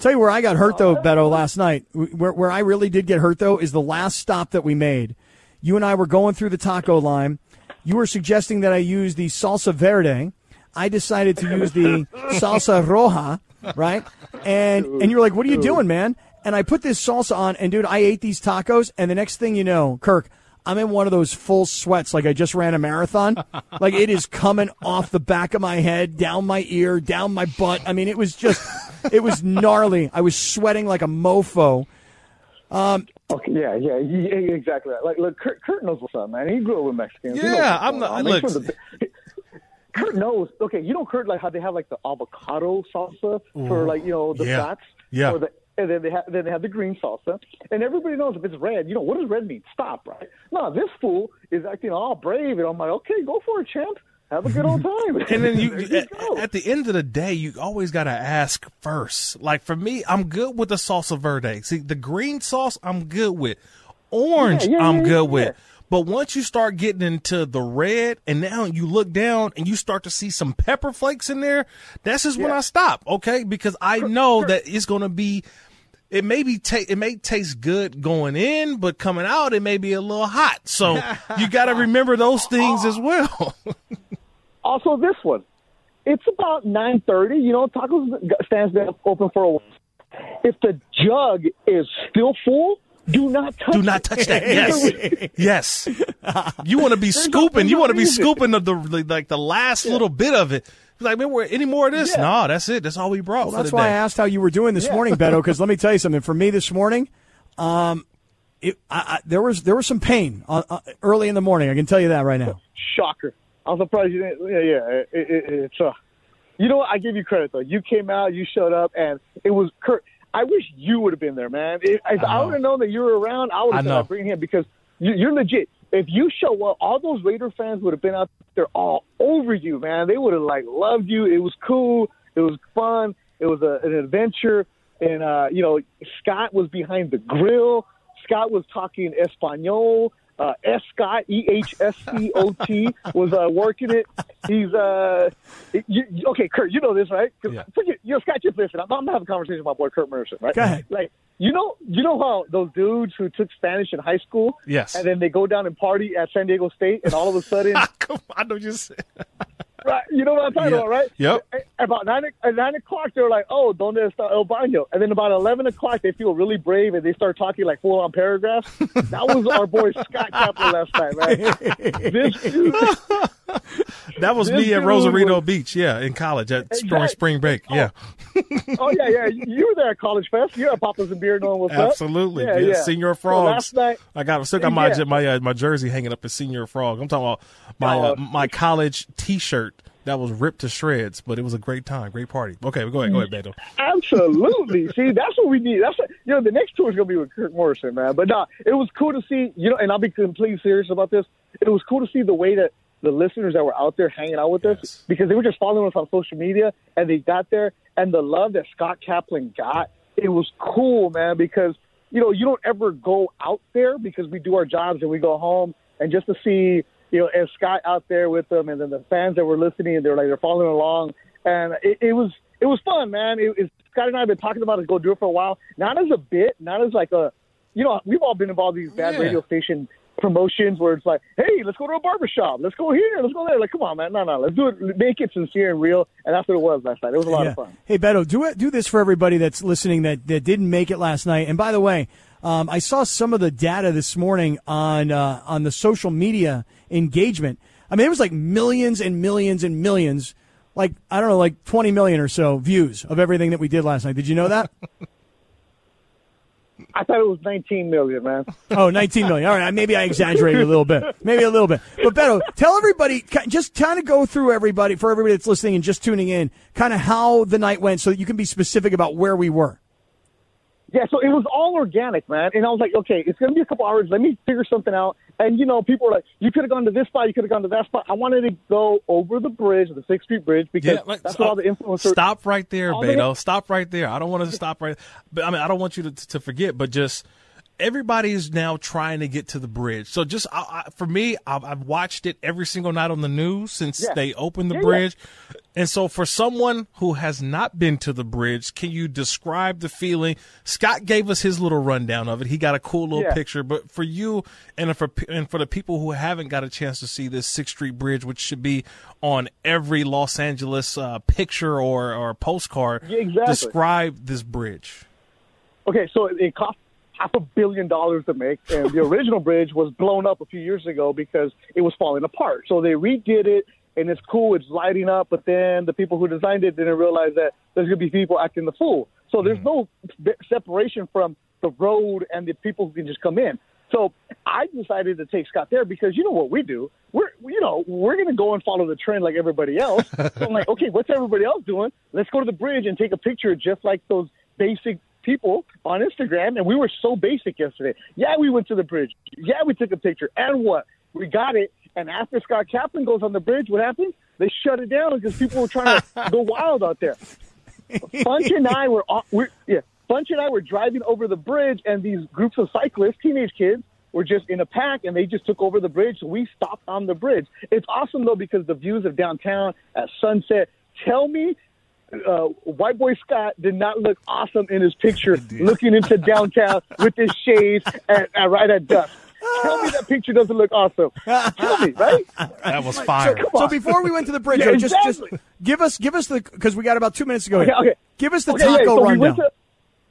tell you where I got hurt though, oh, Beto, last night. Where where I really did get hurt though is the last stop that we made. You and I were going through the taco line. You were suggesting that I use the salsa verde. I decided to use the [LAUGHS] salsa roja, right? And and you're like, "What are you doing, man?" And I put this salsa on, and dude, I ate these tacos, and the next thing you know, Kirk, I'm in one of those full sweats, like I just ran a marathon. [LAUGHS] like it is coming off the back of my head, down my ear, down my butt. I mean, it was just, [LAUGHS] it was gnarly. I was sweating like a mofo. Um, Okay, yeah, yeah, yeah, exactly. Like, look, Kurt, Kurt knows what's up, man. He grew up with Mexicans. Yeah, I'm not- on. look- Make the- [LAUGHS] Kurt knows. Okay, you know Kurt like how they have like the avocado salsa for like you know the yeah, fats. yeah. Or the, and then they have then they have the green salsa, and everybody knows if it's red. You know what does red mean? Stop, right? No, this fool is acting all brave, and I'm like, okay, go for it, champ. Have a good old time. [LAUGHS] And then you, [LAUGHS] There at, at the end of the day, you always got to ask first. Like for me, I'm good with the salsa verde. See, the green sauce, I'm good with. Orange, Yeah, yeah, I'm yeah, good with. But once you start getting into the red, and now you look down and you start to see some pepper flakes in there, that's just when I stop. Okay, because I know that it's going to be. It may be ta- it may taste good going in, but coming out it may be a little hot. So [LAUGHS] you got to remember those things as well. [LAUGHS] Also, this one. It's about nine thirty. You know, tacos stands there open for a while. If the jug is still full, do not touch. Do not touch that. [LAUGHS] Yes, yes. You want to be scooping. You want to be scooping the, the like the last little bit of it. Like, man, we're, any more of this? Yeah. No, that's it. That's all we brought. Well, for that's the why I asked how you were doing this Yeah. morning, Beto. Because let me tell you something. For me this morning, um, it, I, I, there was there was some pain uh, uh, early in the morning. I can tell you that right now. Shocker. I'm surprised you didn't. Yeah, yeah. It, it, it's uh, you know what? I give you credit though. You came out, you showed up, and it was Kurt. I wish you would have been there, man. If, if I, know. would have known that you were around, I would have said. I'd bring him because you, you're legit. If you show up, all those Raider fans would have been out there all over you, man. They would have like loved you. It was cool. It was fun. It was a, an adventure. And uh, you know, Scott was behind the grill. Scott was talking Espanol. Uh, S Scott E H S C O T was uh, working it. He's uh, you, okay, Kurt. You know this, right? 'Cause forget, you know, Scott, just listen. I'm, I'm having a conversation with my boy Kurt Mercer, right? Go ahead. Like, you know, you know how those dudes who took Spanish in high school, Yes. and then they go down and party at San Diego State, and all of a sudden, [LAUGHS] I know you said. Right? You know what I'm talking Yeah. about, right? Yep. At About nine at nine o'clock, they're like, "Oh, donde está el baño?" And then about eleven o'clock, they feel really brave and they start talking like full on paragraphs. [LAUGHS] that was our boy Scott Kaplan last night, man. This dude, [LAUGHS] That was me at Rosarito was- Beach, yeah, in college at during spring break. Yeah, oh yeah, yeah, you were there at College Fest. You're at Papa's and Beer, knowing what's up. absolutely. Yeah, Yeah. Senior So last night, I got still got my Yeah. my uh, my jersey hanging up as Señor Frog. I'm talking about my Oh. uh, my college T-shirt that was ripped to shreds, but it was a great time, great party. Okay, go ahead, go ahead, Beto. Absolutely. [LAUGHS] see, that's what we need. That's what, you know, the next tour is going to be with Kirk Morrison, man. But nah, it was cool to see, you know, and I'll be completely serious about this. It was cool to see the way that the listeners that were out there hanging out with us because they were just following us on social media and they got there and the love that Scott Kaplan got, it was cool, man, because, you know, you don't ever go out there because we do our jobs and we go home and just to see, you know, and Scott out there with them and then the fans that were listening and they're like, they're following along. And it, it was, it was fun, man. It, it, Scott and I have been talking about it, go do it for a while. Not as a bit, not as like a, you know, we've all been involved in these bad Yeah. radio station promotions where it's like, hey, let's go to a barber shop, let's go here, let's go there. Like, come on, man, no, no, let's do it, make it sincere and real, and that's what it was last night. It was a lot Yeah. of fun. Hey, Beto, do it. Do this for everybody that's listening that, that didn't make it last night. And by the way, um, I saw some of the data this morning on uh, on the social media engagement. I mean, it was like millions and millions and millions, like I don't know, like twenty million or so views of everything that we did last night. Did you know that? [LAUGHS] I thought it was 19 million, man. Oh, 19 million. All right, maybe I exaggerated a little bit. Maybe a little bit. But Beto, tell everybody, just kind of go through everybody, for everybody that's listening and just tuning in, kind of how the night went so that you can be specific about where we were. Yeah, so it was all organic, man. And I was like, okay, it's going to be a couple hours. Let me figure something out. And, you know, people were like, you could have gone to this spot, you could have gone to that spot. I wanted to go over the bridge, the Sixth Street Bridge, because Yeah, like, that's what all the influencers. Stop right there, all the- Beto. Stop right there. I don't want to [LAUGHS] stop right. But I mean, I don't want you to to forget. But just everybody is now trying to get to the bridge. So just I, I, for me, I've, I've watched it every single night on the news since Yeah. they opened the Yeah, yeah. bridge. And so, for someone who has not been to the bridge, can you describe the feeling? Scott gave us his little rundown of it. He got a cool little Yeah. picture. But for you and for and for the people who haven't got a chance to see this Sixth Street Bridge, which should be on every Los Angeles uh, picture or or postcard, Yeah, exactly. describe this bridge. Okay, so it, it cost half a billion dollars to make, and the original [LAUGHS] bridge was blown up a few years ago because it was falling apart. So they redid it, and it's cool. It's lighting up, but then the people who designed it didn't realize that there's going to be people acting the fool. So there's mm. no b- separation from the road and the people who can just come in. So I decided to take Scott there because you know what we do. We're you know we're going to go and follow the trend like everybody else. [LAUGHS] so I'm like, okay, what's everybody else doing? Let's go to the bridge and take a picture just like those basic people on Instagram. And we were so basic yesterday. Yeah, we went to the bridge. Yeah, we took a picture. And what? We got it. And after Scott Kaplan goes on the bridge, what happens? They shut it down because people were trying to go [LAUGHS] wild out there. Funch and I were, we're, yeah, Funch and I were driving over the bridge, and these groups of cyclists, teenage kids, were just in a pack, and they just took over the bridge. So we stopped on the bridge. It's awesome though because the views of downtown at sunset. Tell me, uh, White Boy Scott did not look awesome in his picture, looking into downtown with his shades at, at right at dusk. Tell me that picture doesn't look awesome. Tell me, right? That was fire. come So before we went to the bridge, Yeah, Joe, just, exactly. just give us give us the because we got about two minutes to go. Okay, okay. Give us the Okay, yeah, taco so we rundown. went to-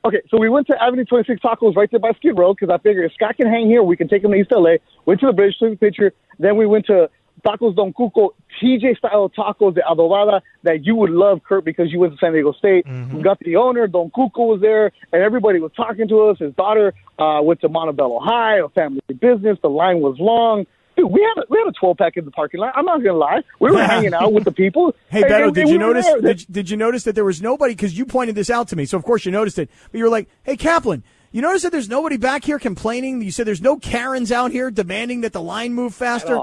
Okay, so we went to Avenue 26 Tacos right there by Skid Row because I figured if Scott can hang here, we can take him to East LA. Went to the bridge, took a picture. Then we went to Tacos Don Cuco, TJ style tacos de adobada that you would love, Kurt, because you went to San Diego State. We got the owner, Don Cuco was there, and everybody was talking to us. His daughter uh, went to Montebello High, a family business. The line was long. Dude, we had a, we had a 12 pack in the parking lot. I'm not gonna lie. We were [LAUGHS] hanging out with the people. [LAUGHS] Hey Beto, did we you notice? Did, did you notice that there was nobody? Because you pointed this out to me, so of course you noticed it. But you were like, "Hey Kaplan, you notice that there's nobody back here complaining? You said there's no Karens out here demanding that the line move faster."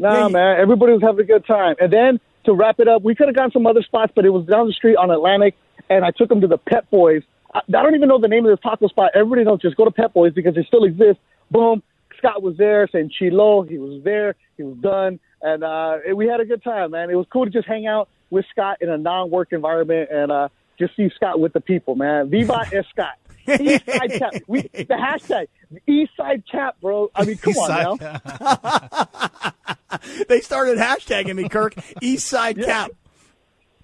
Nah, Yeah, man, everybody was having a good time. And then to wrap it up, we could have gone some other spots, but it was down the street on Atlantic, and I took them to the Pep Boys. I, I don't even know the name of this taco spot. Everybody knows. Just go to Pep Boys because it still exists. Boom. Scott was there saying Chilo. He was there. He was done, and uh, we had a good time, man. It was cool to just hang out with Scott in a non-work environment and uh, just see Scott with the people, man. Viva [LAUGHS] es Scott. East Side Cap. We, the hashtag East Side Cap, bro. I mean, come on now. [LAUGHS] [LAUGHS] they started hashtagging me, Kirk. East Side Cap.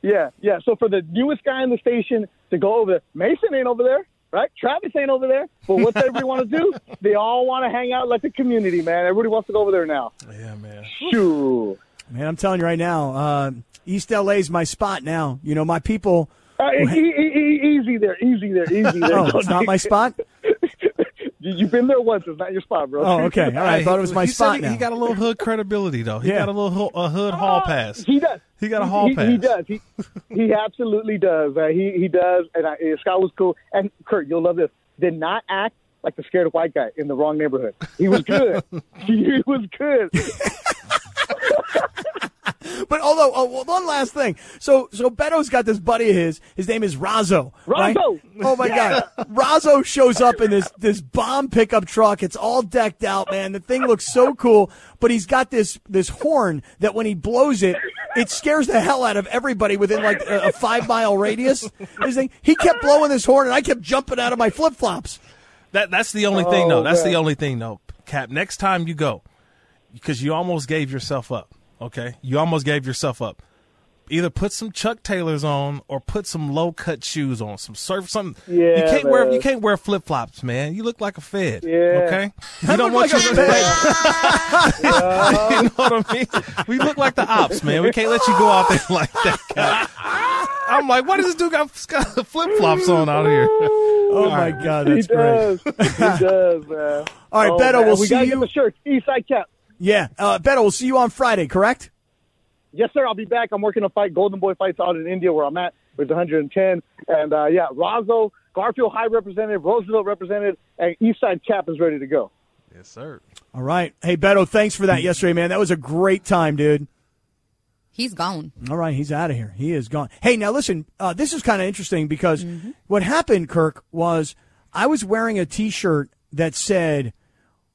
Yeah, yeah. So for the newest guy in the station to go over there, Mason ain't over there, right? Travis ain't over there. But what's everybody want to do? They all want to hang out like the community, man. Everybody wants to go over there now. Yeah, man. Shoo. Man, I'm telling you right now, uh, East LA's my spot now. You know, my people. Uh, e- e- e- easy there, easy there, easy there. Oh, it's not my spot? [LAUGHS] You- You've been there once. It's not your spot, bro. Oh, okay. All right. I thought it was my he spot he, now. He got a little hood credibility though. He Yeah. got a little a hood hall pass. He does. He got a hall he, pass. He does. He he absolutely does. Uh, he he does. And I, uh, Scott was cool. And Kurt, you'll love this. Did not act like the scared white guy in the wrong neighborhood. He was good. [LAUGHS] he was good. [LAUGHS] [LAUGHS] But although, oh, well, one last thing. So, so Beto's got this buddy of his. His name is Razzo. right? Razzo! Oh my Yeah. God. Razzo shows up in this, this bomb pickup truck. It's all decked out, man. The thing looks so cool, but he's got this, this horn that when he blows it, it scares the hell out of everybody within like a, a five mile radius. This thing, he kept blowing this horn and I kept jumping out of my flip flops. That that's the only thing though. Oh, That's man. the only thing though. Cap, next time you go, because you almost gave yourself up. Okay, you almost gave yourself up. Either put some Chuck Taylors on or put some low cut shoes on, some surf something. Yeah, you can't wear you can't wear flip flops, man. You look like a fed. Yeah. Okay, I you don't want like you a to [LAUGHS] you know what I mean? We look like the ops, man. We can't let you go out there [LAUGHS] like that. I'm like, why does this dude got, [LAUGHS] flip flops on out here? Oh my God, that's he great. does. he does, man. All right, oh, Beto, man. we'll we see gotta you- Get the shirt. East Side Cap. Yeah. Uh, Beto, we'll see you on Friday, correct? Yes, sir. I'll be back. I'm working a fight. Golden Boy fights out in Indio, where I'm at with 110. And uh, yeah, Razzo, Garfield High represented, Roosevelt represented, and Eastside Cap is ready to go. Yes, sir. All right. Hey, Beto, thanks for that yesterday, man. That was a great time, dude. He's gone. All right, he's out of here. He is gone. Hey, now listen, uh, this is kind of interesting because what happened, Kirk, was I was wearing a T-shirt that said,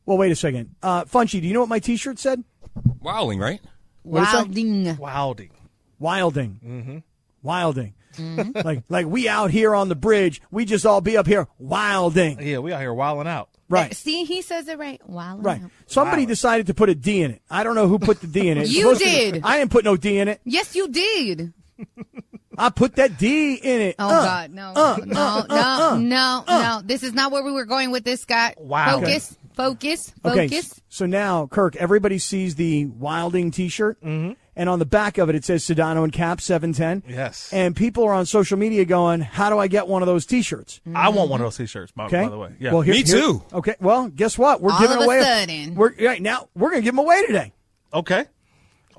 "Well, wait a second, uh, Funchy, do you know what my T-shirt said?" Wilding, right? What is that? Wilding. Wilding. Wilding, Mm-hmm. wilding, [LAUGHS] like like we out here on the bridge. We just all be up here wilding, Yeah, we out here wilding out. right? See, he says it right. Wow. Right. Somebody decided to put a D in it. I don't know who put the D in it. [LAUGHS] You supposed to did. I didn't put no D in it. Yes, you did. I put that D in it. Oh Uh, God, no, uh, no, uh, no, uh, no, uh. no. This is not where we were going with this, Scott. Wow. Focus, focus, Okay, focus. s- so now, Kirk, everybody sees the Wilding T-shirt, mm-hmm. and on the back of it, it says Sedano and Cap 710. Yes. And people are on social media going, how do I get one of those T-shirts? I want one of those t-shirts, by, Okay. by the way. Yeah. Well, here- Me here- too. Okay. Well, guess what? We're All giving of a away. sudden. we're right now. We're going to give them away today. okay.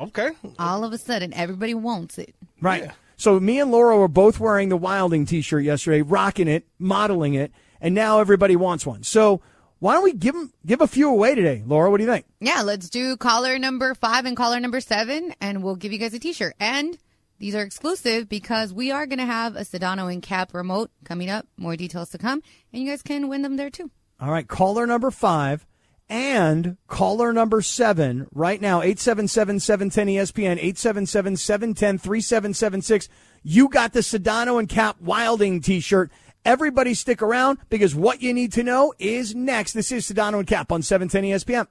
Okay. All of a sudden, everybody wants it. Right. So me and Laura were both wearing the Wilding T-shirt yesterday, rocking it, modeling it, and now everybody wants one. So why don't we give 'em- give a few away today, Laura? What do you think? Yeah, let's do caller number five and caller number seven, and we'll give you guys a T-shirt. And these are exclusive because we are going to have a Sedano and Cap remote coming up. More details to come, and you guys can win them there too. All right, caller number five and caller number seven right now, 877-710-ESPN, 877-710-3776. You got the Sedano and Cap Wilding t-shirt. Everybody stick around because what you need to know is next. This is Sedano and Cap on E 710 ESPN.